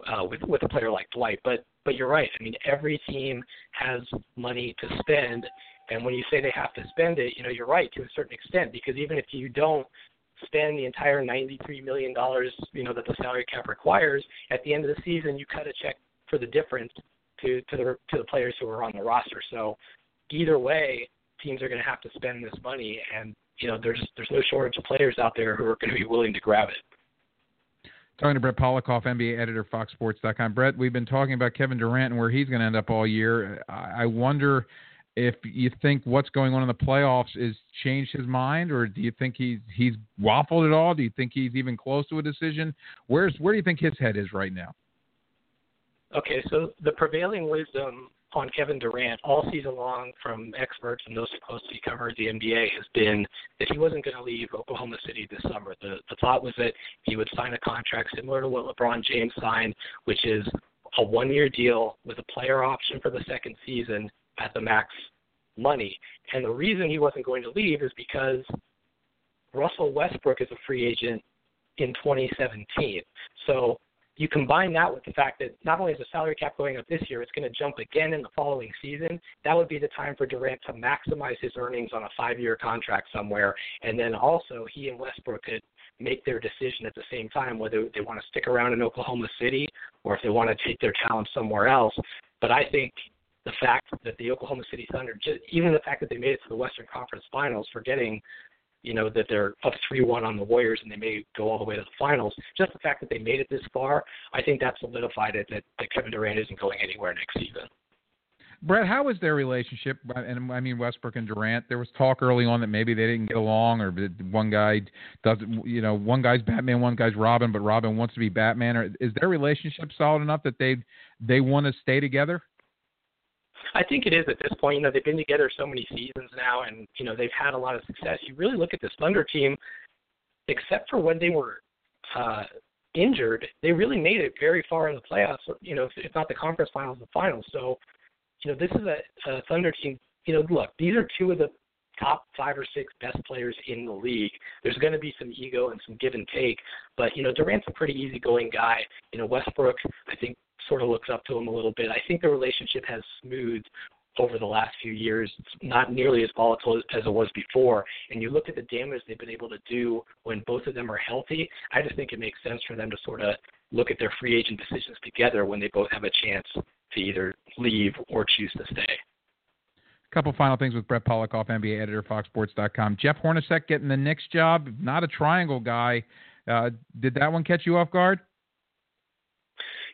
uh, with with a player like Dwight. But but you're right. I mean, every team has money to spend, and when you say they have to spend it, you know, you're right to a certain extent because even if you don't spend the entire $93 million, you know, that the salary cap requires, at the end of the season, you cut a check for the difference to to the to the players who are on the roster. So either way, teams are going to have to spend this money, and you know, there's there's no shortage of players out there who are going to be willing to grab it. Talking to Brett Pollakoff, NBA editor, FoxSports.com. Brett, we've been talking about Kevin Durant and where he's going to end up all year. I wonder if you think what's going on in the playoffs is changed his mind, or do you think he's he's waffled at all? Do you think he's even close to a decision? Where's where do you think his head is right now? Okay, so the prevailing wisdom on Kevin Durant all season long from experts and those who closely cover the NBA has been that he wasn't going to leave Oklahoma City this summer. The the thought was that he would sign a contract similar to what LeBron James signed, which is a one year deal with a player option for the second season at the max money. And the reason he wasn't going to leave is because Russell Westbrook is a free agent in 2017. So you combine that with the fact that not only is the salary cap going up this year, it's going to jump again in the following season. That would be the time for Durant to maximize his earnings on a five-year contract somewhere, and then also he and Westbrook could make their decision at the same time whether they want to stick around in Oklahoma City or if they want to take their talent somewhere else. But I think the fact that the Oklahoma City Thunder, just, even the fact that they made it to the Western Conference Finals, forgetting, you know, that they're up three-one on the Warriors and they may go all the way to the finals. Just the fact that they made it this far, I think that solidified it that, that Kevin Durant isn't going anywhere next season. Brett, how is their relationship? And I mean Westbrook and Durant. There was talk early on that maybe they didn't get along, or one guy doesn't. You know, one guy's Batman, one guy's Robin, but Robin wants to be Batman. Or is their relationship solid enough that they they want to stay together? I think it is at this point. You know, they've been together so many seasons now, and you know they've had a lot of success. You really look at this Thunder team, except for when they were uh, injured, they really made it very far in the playoffs. You know, if not the conference finals, the finals. So, you know, this is a, a Thunder team. You know, look, these are two of the top five or six best players in the league. There's going to be some ego and some give and take, but you know Durant's a pretty easygoing guy. You know Westbrook, I think sort of looks up to him a little bit. I think the relationship has smoothed over the last few years. It's not nearly as volatile as it was before. And you look at the damage they've been able to do when both of them are healthy. I just think it makes sense for them to sort of look at their free agent decisions together when they both have a chance to either leave or choose to stay. Couple final things with Brett Pollakoff, NBA editor, FoxSports.com. Jeff Hornacek getting the Knicks job, not a triangle guy. Uh, did that one catch you off guard?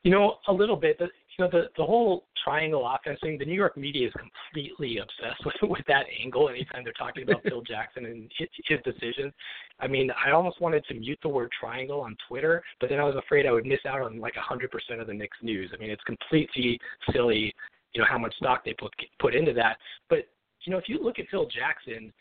You know, a little bit. The, you know, the the whole triangle offense thing. The New York media is completely obsessed (laughs) with with that angle. Anytime they're talking about (laughs) Phil Jackson and his, his decisions, I mean, I almost wanted to mute the word triangle on Twitter, but then I was afraid I would miss out on like a hundred percent of the Knicks news. I mean, it's completely silly. You know how much stock they put put into that. But you know, if you look at Phil Jackson,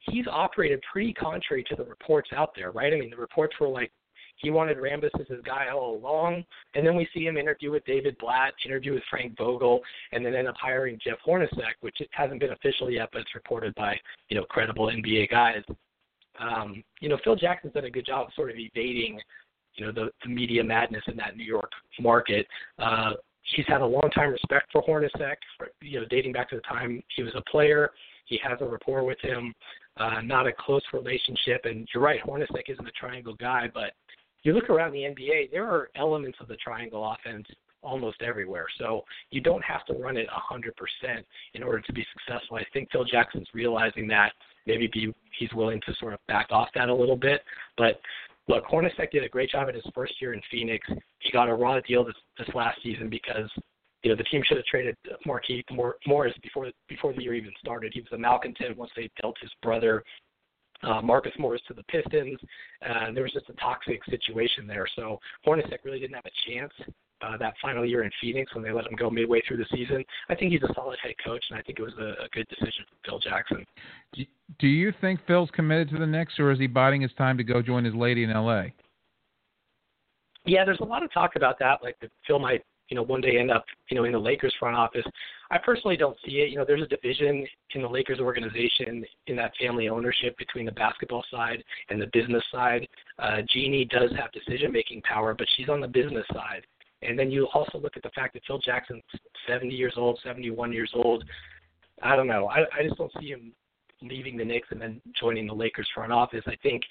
he's operated pretty contrary to the reports out there, right? I mean, the reports were like he wanted Rambis as his guy all along, and then we see him interview with David Blatt, interview with Frank Vogel, and then end up hiring Jeff Hornacek, which hasn't been official yet, but it's reported by you know credible NBA guys. Um, you know, Phil Jackson's done a good job of sort of evading, you know, the, the media madness in that New York market. Uh, he's had a long time respect for Hornacek, you know, dating back to the time he was a player. He has a rapport with him, uh, not a close relationship. And you're right, Hornacek isn't a triangle guy, but you look around the NBA, there are elements of the triangle offense almost everywhere. So you don't have to run it 100% in order to be successful. I think Phil Jackson's realizing that. Maybe be, he's willing to sort of back off that a little bit. But look, Hornacek did a great job in his first year in Phoenix. He got a raw deal this, this last season because you know the team should have traded Markieff Morris before before the year even started. He was a malcontent once they dealt his brother uh, Marcus Morris to the Pistons, and there was just a toxic situation there. So Hornacek really didn't have a chance uh, that final year in Phoenix when they let him go midway through the season. I think he's a solid head coach, and I think it was a, a good decision for Phil Jackson. Do you think Phil's committed to the Knicks, or is he biding his time to go join his lady in L.A.? Yeah, there's a lot of talk about that, like that Phil might you know, one day end up, you know, in the Lakers front office. I personally don't see it. You know, there's a division in the Lakers organization in that family ownership between the basketball side and the business side. Uh, Jeanie does have decision making power, but she's on the business side. And then you also look at the fact that Phil Jackson's 70 years old, 71 years old. I don't know. I, I just don't see him leaving the Knicks and then joining the Lakers front office. I think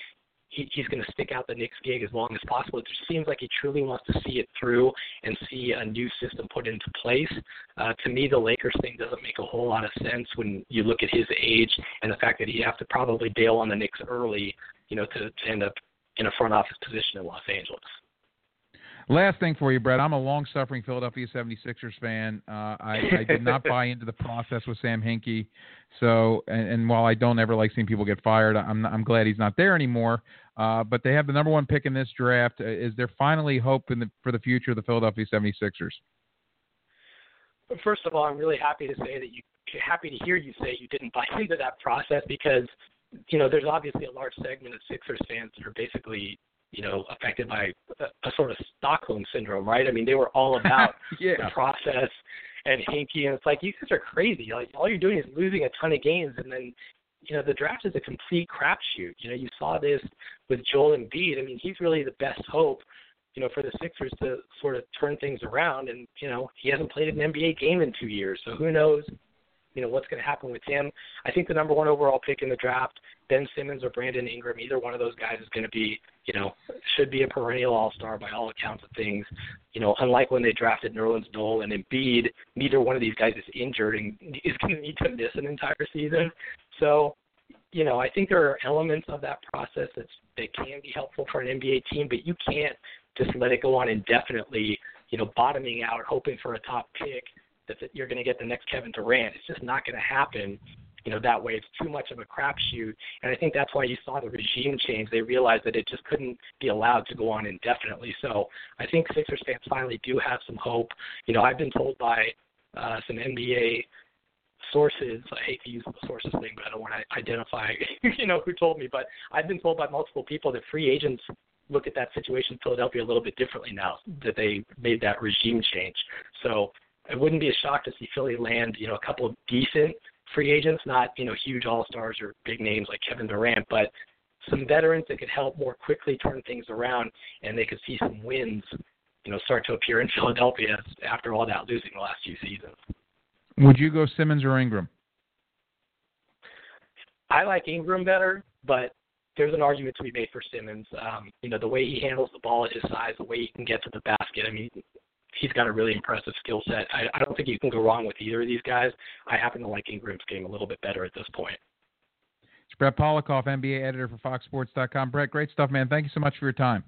he, he's going to stick out the Knicks gig as long as possible. It just seems like he truly wants to see it through and see a new system put into place. Uh, to me, the Lakers thing doesn't make a whole lot of sense when you look at his age and the fact that he have to probably bail on the Knicks early, you know, to, to end up in a front office position in Los Angeles. Last thing for you, Brett. I'm a long suffering Philadelphia 76ers fan. Uh, I, I did not (laughs) buy into the process with Sam Hinkie. So, and, and while I don't ever like seeing people get fired, I'm, I'm glad he's not there anymore. Uh, but they have the number one pick in this draft. Uh, is there finally hope in the, for the future of the Philadelphia 76ers? First of all, I'm really happy to say that you happy to hear you say you didn't buy into that process because you know there's obviously a large segment of Sixers fans that are basically you know, affected by a, a sort of Stockholm syndrome, right? I mean, they were all (laughs) about yeah. the process and Hinkie, and it's like you guys are crazy. Like all you're doing is losing a ton of games, and then you know the draft is a complete crapshoot. You know, you saw this with Joel Embiid. I mean, he's really the best hope, you know, for the Sixers to sort of turn things around. And you know, he hasn't played an NBA game in two years, so who knows you know what's going to happen with him. I think the number one overall pick in the draft, Ben Simmons or Brandon Ingram, either one of those guys is going to be, you know, should be a perennial All Star by all accounts of things. You know, unlike when they drafted Nerlens Noel and Embiid, neither one of these guys is injured and (laughs) is going to need to miss an entire season. So, you know, I think there are elements of that process that that can be helpful for an NBA team, but you can't just let it go on indefinitely. You know, bottoming out, hoping for a top pick that you're going to get the next Kevin Durant. It's just not going to happen. You know that way. It's too much of a crapshoot, and I think that's why you saw the regime change. They realized that it just couldn't be allowed to go on indefinitely. So I think Sixers fans finally do have some hope. You know, I've been told by uh, some NBA sources. I hate to use the sources thing, but I don't want to identify, (laughs) you know, who told me. But I've been told by multiple people that free agents look at that situation in Philadelphia a little bit differently now that they made that regime change. So it wouldn't be a shock to see Philly land, you know, a couple of decent free agents, not you know huge all stars or big names like Kevin Durant, but some veterans that could help more quickly turn things around, and they could see some wins, you know, start to appear in (laughs) Philadelphia after all that losing the last few seasons. Would you go Simmons or Ingram? I like Ingram better, but there's an argument to be made for Simmons. Um, you know, the way he handles the ball at his size, the way he can get to the basket. I mean, he's got a really impressive skill set. I, I don't think you can go wrong with either of these guys. I happen to like Ingram's game a little bit better at this point. It's Brett Pollakoff, NBA editor for FoxSports.com. Brett, great stuff, man. Thank you so much for your time.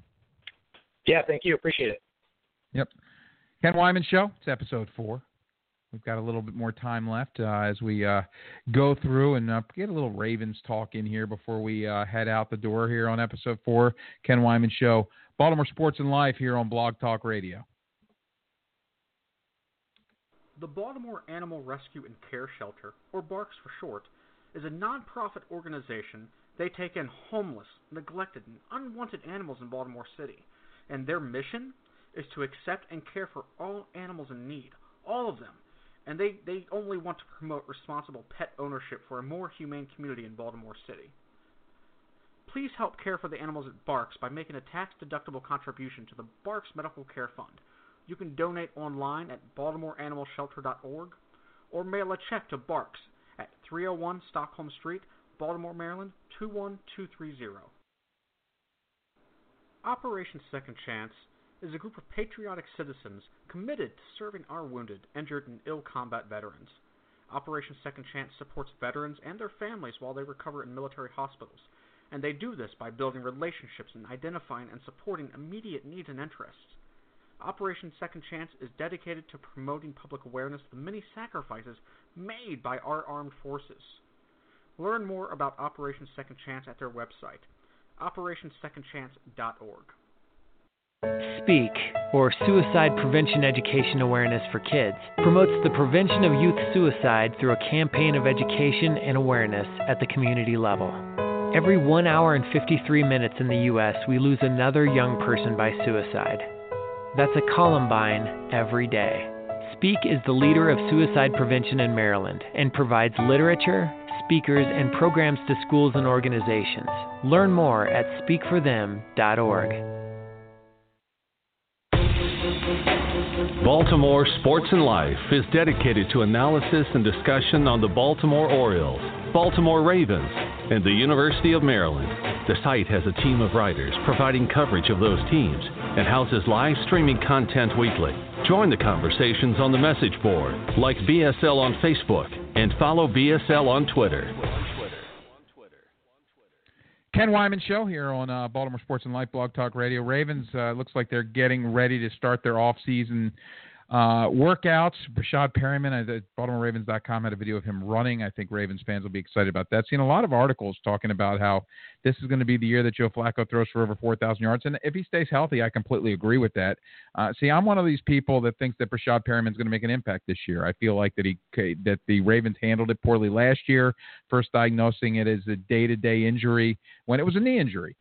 Yeah, thank you. Appreciate it. Yep. Ken Weinman Show. It's episode four. We've got a little bit more time left uh, as we uh, go through and uh, get a little Ravens talk in here before we uh, head out the door here on episode four. Ken Weinman Show, Baltimore Sports and Life here on Blog Talk Radio. The Baltimore Animal Rescue and Care Shelter, or BARCS for short, is a non-profit organization. They take in homeless, neglected, and unwanted animals in Baltimore City, and their mission is to accept and care for all animals in need, all of them. And they, they only want to promote responsible pet ownership for a more humane community in Baltimore City. Please help care for the animals at BARCS by making a tax-deductible contribution to the BARCS Medical Care Fund. You can donate online at baltimoreanimalshelter.org or mail a check to BARCS at 301 Stockholm Street, Baltimore, Maryland 21230. Operation Second Chance is a group of patriotic citizens committed to serving our wounded, injured, and ill combat veterans. Operation Second Chance supports veterans and their families while they recover in military hospitals, and they do this by building relationships and identifying and supporting immediate needs and interests. Operation Second Chance is dedicated to promoting public awareness of the many sacrifices made by our armed forces. Learn more about Operation Second Chance at their website, operationsecondchance.org. Speak, or Suicide Prevention Education Awareness for Kids, promotes the prevention of youth suicide through a campaign of education and awareness at the community level. Every 1 hour and 53 minutes in the U.S., we lose another young person by suicide. That's a Columbine every day. Speak is the leader of suicide prevention in Maryland and provides literature, speakers, and programs to schools and organizations. Learn more at speakforthem.org. Baltimore Sports and Life is dedicated to analysis and discussion on the Baltimore Orioles, Baltimore Ravens, and the University of Maryland. The site has a team of writers providing coverage of those teams and houses live streaming content weekly. Join the conversations on the message board, like BSL on Facebook, and follow BSL on Twitter. Ken Weinman Show here on uh, Baltimore Sports and Life Blog Talk Radio. Ravens uh, looks like they're getting ready to start their off-season uh, workouts. Breshad Perriman at BaltimoreRavens.com had a video of him running. I think Ravens fans will be excited about that. Seen a lot of articles talking about how this is going to be the year that Joe Flacco throws for over 4,000 yards. And if he stays healthy, I completely agree with that. Uh, see, I'm one of these people that thinks that Breshad Perriman is going to make an impact this year. I feel like that he that the Ravens handled it poorly last year, first diagnosing it as a day-to-day injury when it was a knee injury.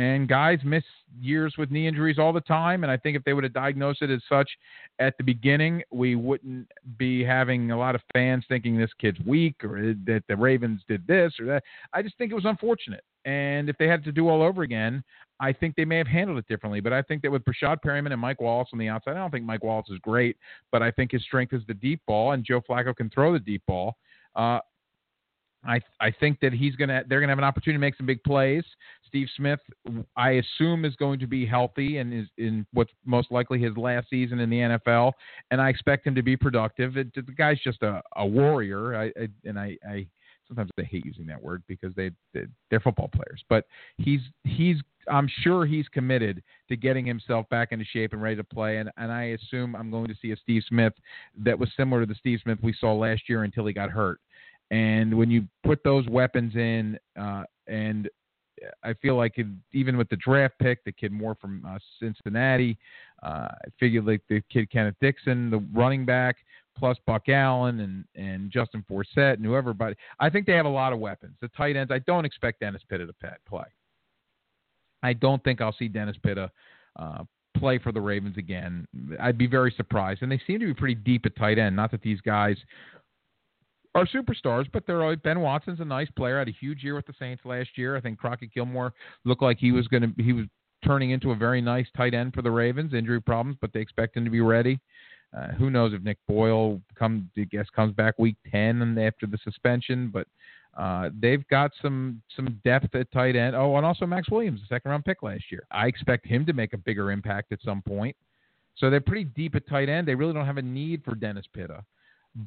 And guys miss years with knee injuries all the time. And I think if they would have diagnosed it as such at the beginning, we wouldn't be having a lot of fans thinking this kid's weak or that the Ravens did this or that. I just think it was unfortunate. And if they had to do all over again, I think they may have handled it differently. But I think that with Breshad Perriman and Mike Wallace on the outside, I don't think Mike Wallace is great, but I think his strength is the deep ball, and Joe Flacco can throw the deep ball. Uh, I I think that he's gonna they're gonna have an opportunity to make some big plays. Steve Smith, I assume, is going to be healthy and is in what's most likely his last season in the NFL, and I expect him to be productive. It, the guy's just a, a warrior, I, I, and I, I sometimes I hate using that word because they, they they're football players, but he's he's I'm sure he's committed to getting himself back into shape and ready to play. And, and I assume I'm going to see a Steve Smith that was similar to the Steve Smith we saw last year until he got hurt. And when you put those weapons in, uh, and I feel like it, even with the draft pick, the kid Moore from uh, Cincinnati, uh, I figured like the kid Kenneth Dixon, the running back, plus Buck Allen and and Justin Forsett and whoever. But I think they have a lot of weapons. The tight ends, I don't expect Dennis Pitta to play. I don't think I'll see Dennis Pitta uh, play for the Ravens again. I'd be very surprised. And they seem to be pretty deep at tight end. Not that these guys are superstars, but they're Ben Watson's a nice player. Had a huge year with the Saints last year. I think Crockett Gillmore looked like he was going to he was turning into a very nice tight end for the Ravens. Injury problems, but they expect him to be ready. Uh, who knows if Nick Boyle come I guess comes back week ten and after the suspension, but uh, they've got some some depth at tight end. Oh, and also Maxx Williams, the second round pick last year. I expect him to make a bigger impact at some point. So they're pretty deep at tight end. They really don't have a need for Dennis Pitta.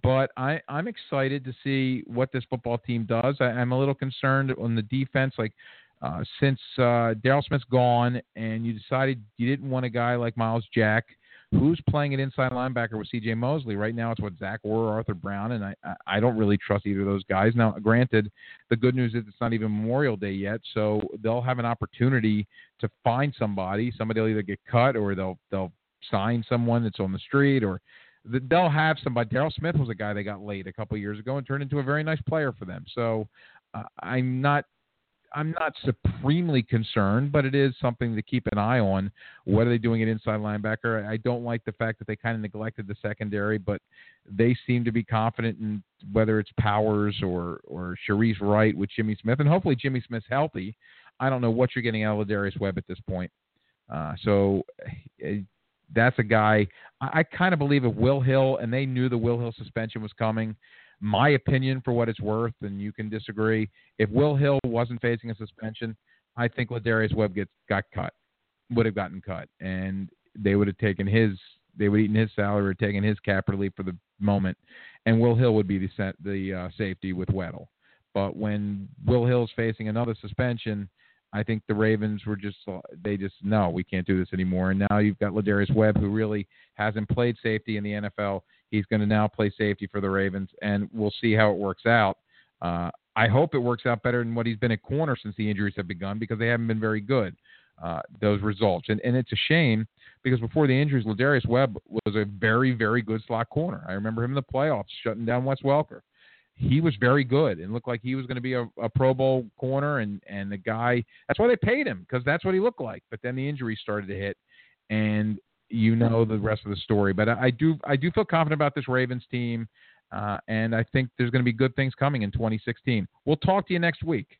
But I, I'm excited to see what this football team does. I, am a little concerned on the defense. Like uh, since uh, Daryl Smith's gone, and you decided you didn't want a guy like Myles Jack, who's playing an inside linebacker with C.J. Mosley right now. It's what Zach Orr Arthur Brown, and I, I don't really trust either of those guys. Now, granted, the good news is it's not even Memorial Day yet, so they'll have an opportunity to find somebody. Somebody will either get cut or they'll they'll sign someone that's on the street or they'll have somebody. Daryl Smith was a guy they got late a couple years ago and turned into a very nice player for them. So uh, I'm not I'm not supremely concerned, but it is something to keep an eye on. What are they doing at inside linebacker? I don't like the fact that they kind of neglected the secondary, but they seem to be confident in whether it's Powers or or Shareece Wright with Jimmy Smith, and hopefully Jimmy Smith's healthy. I don't know what you're getting out of Darius Webb at this point. Uh, so eh, that's a guy I, I kind of believe if Will Hill and they knew the Will Hill suspension was coming. My opinion, for what it's worth, and you can disagree. If Will Hill wasn't facing a suspension, I think Ladarius Webb gets got cut, would have gotten cut, and they would have taken his they would have eaten his salary or taken his cap relief for the moment, and Will Hill would be the the uh, safety with Weddle. But when Will Hill's facing another suspension, I think the Ravens were just they just no, we can't do this anymore. And now you've got Ladarius Webb, who really hasn't played safety in the NFL. He's going to now play safety for the Ravens, and we'll see how it works out. Uh, I hope it works out better than what he's been at corner since the injuries have begun because they haven't been very good. Uh, those results, and and it's a shame because before the injuries, Ladarius Webb was a very very good slot corner. I remember him in the playoffs shutting down Wes Welker he was very good and looked like he was going to be a, a Pro Bowl corner. And and the guy, that's why they paid him because that's what he looked like. But then the injuries started to hit, and you know the rest of the story. But I, I do I do feel confident about this Ravens team, uh, and I think there's going to be good things coming in 2016. We'll talk to you next week.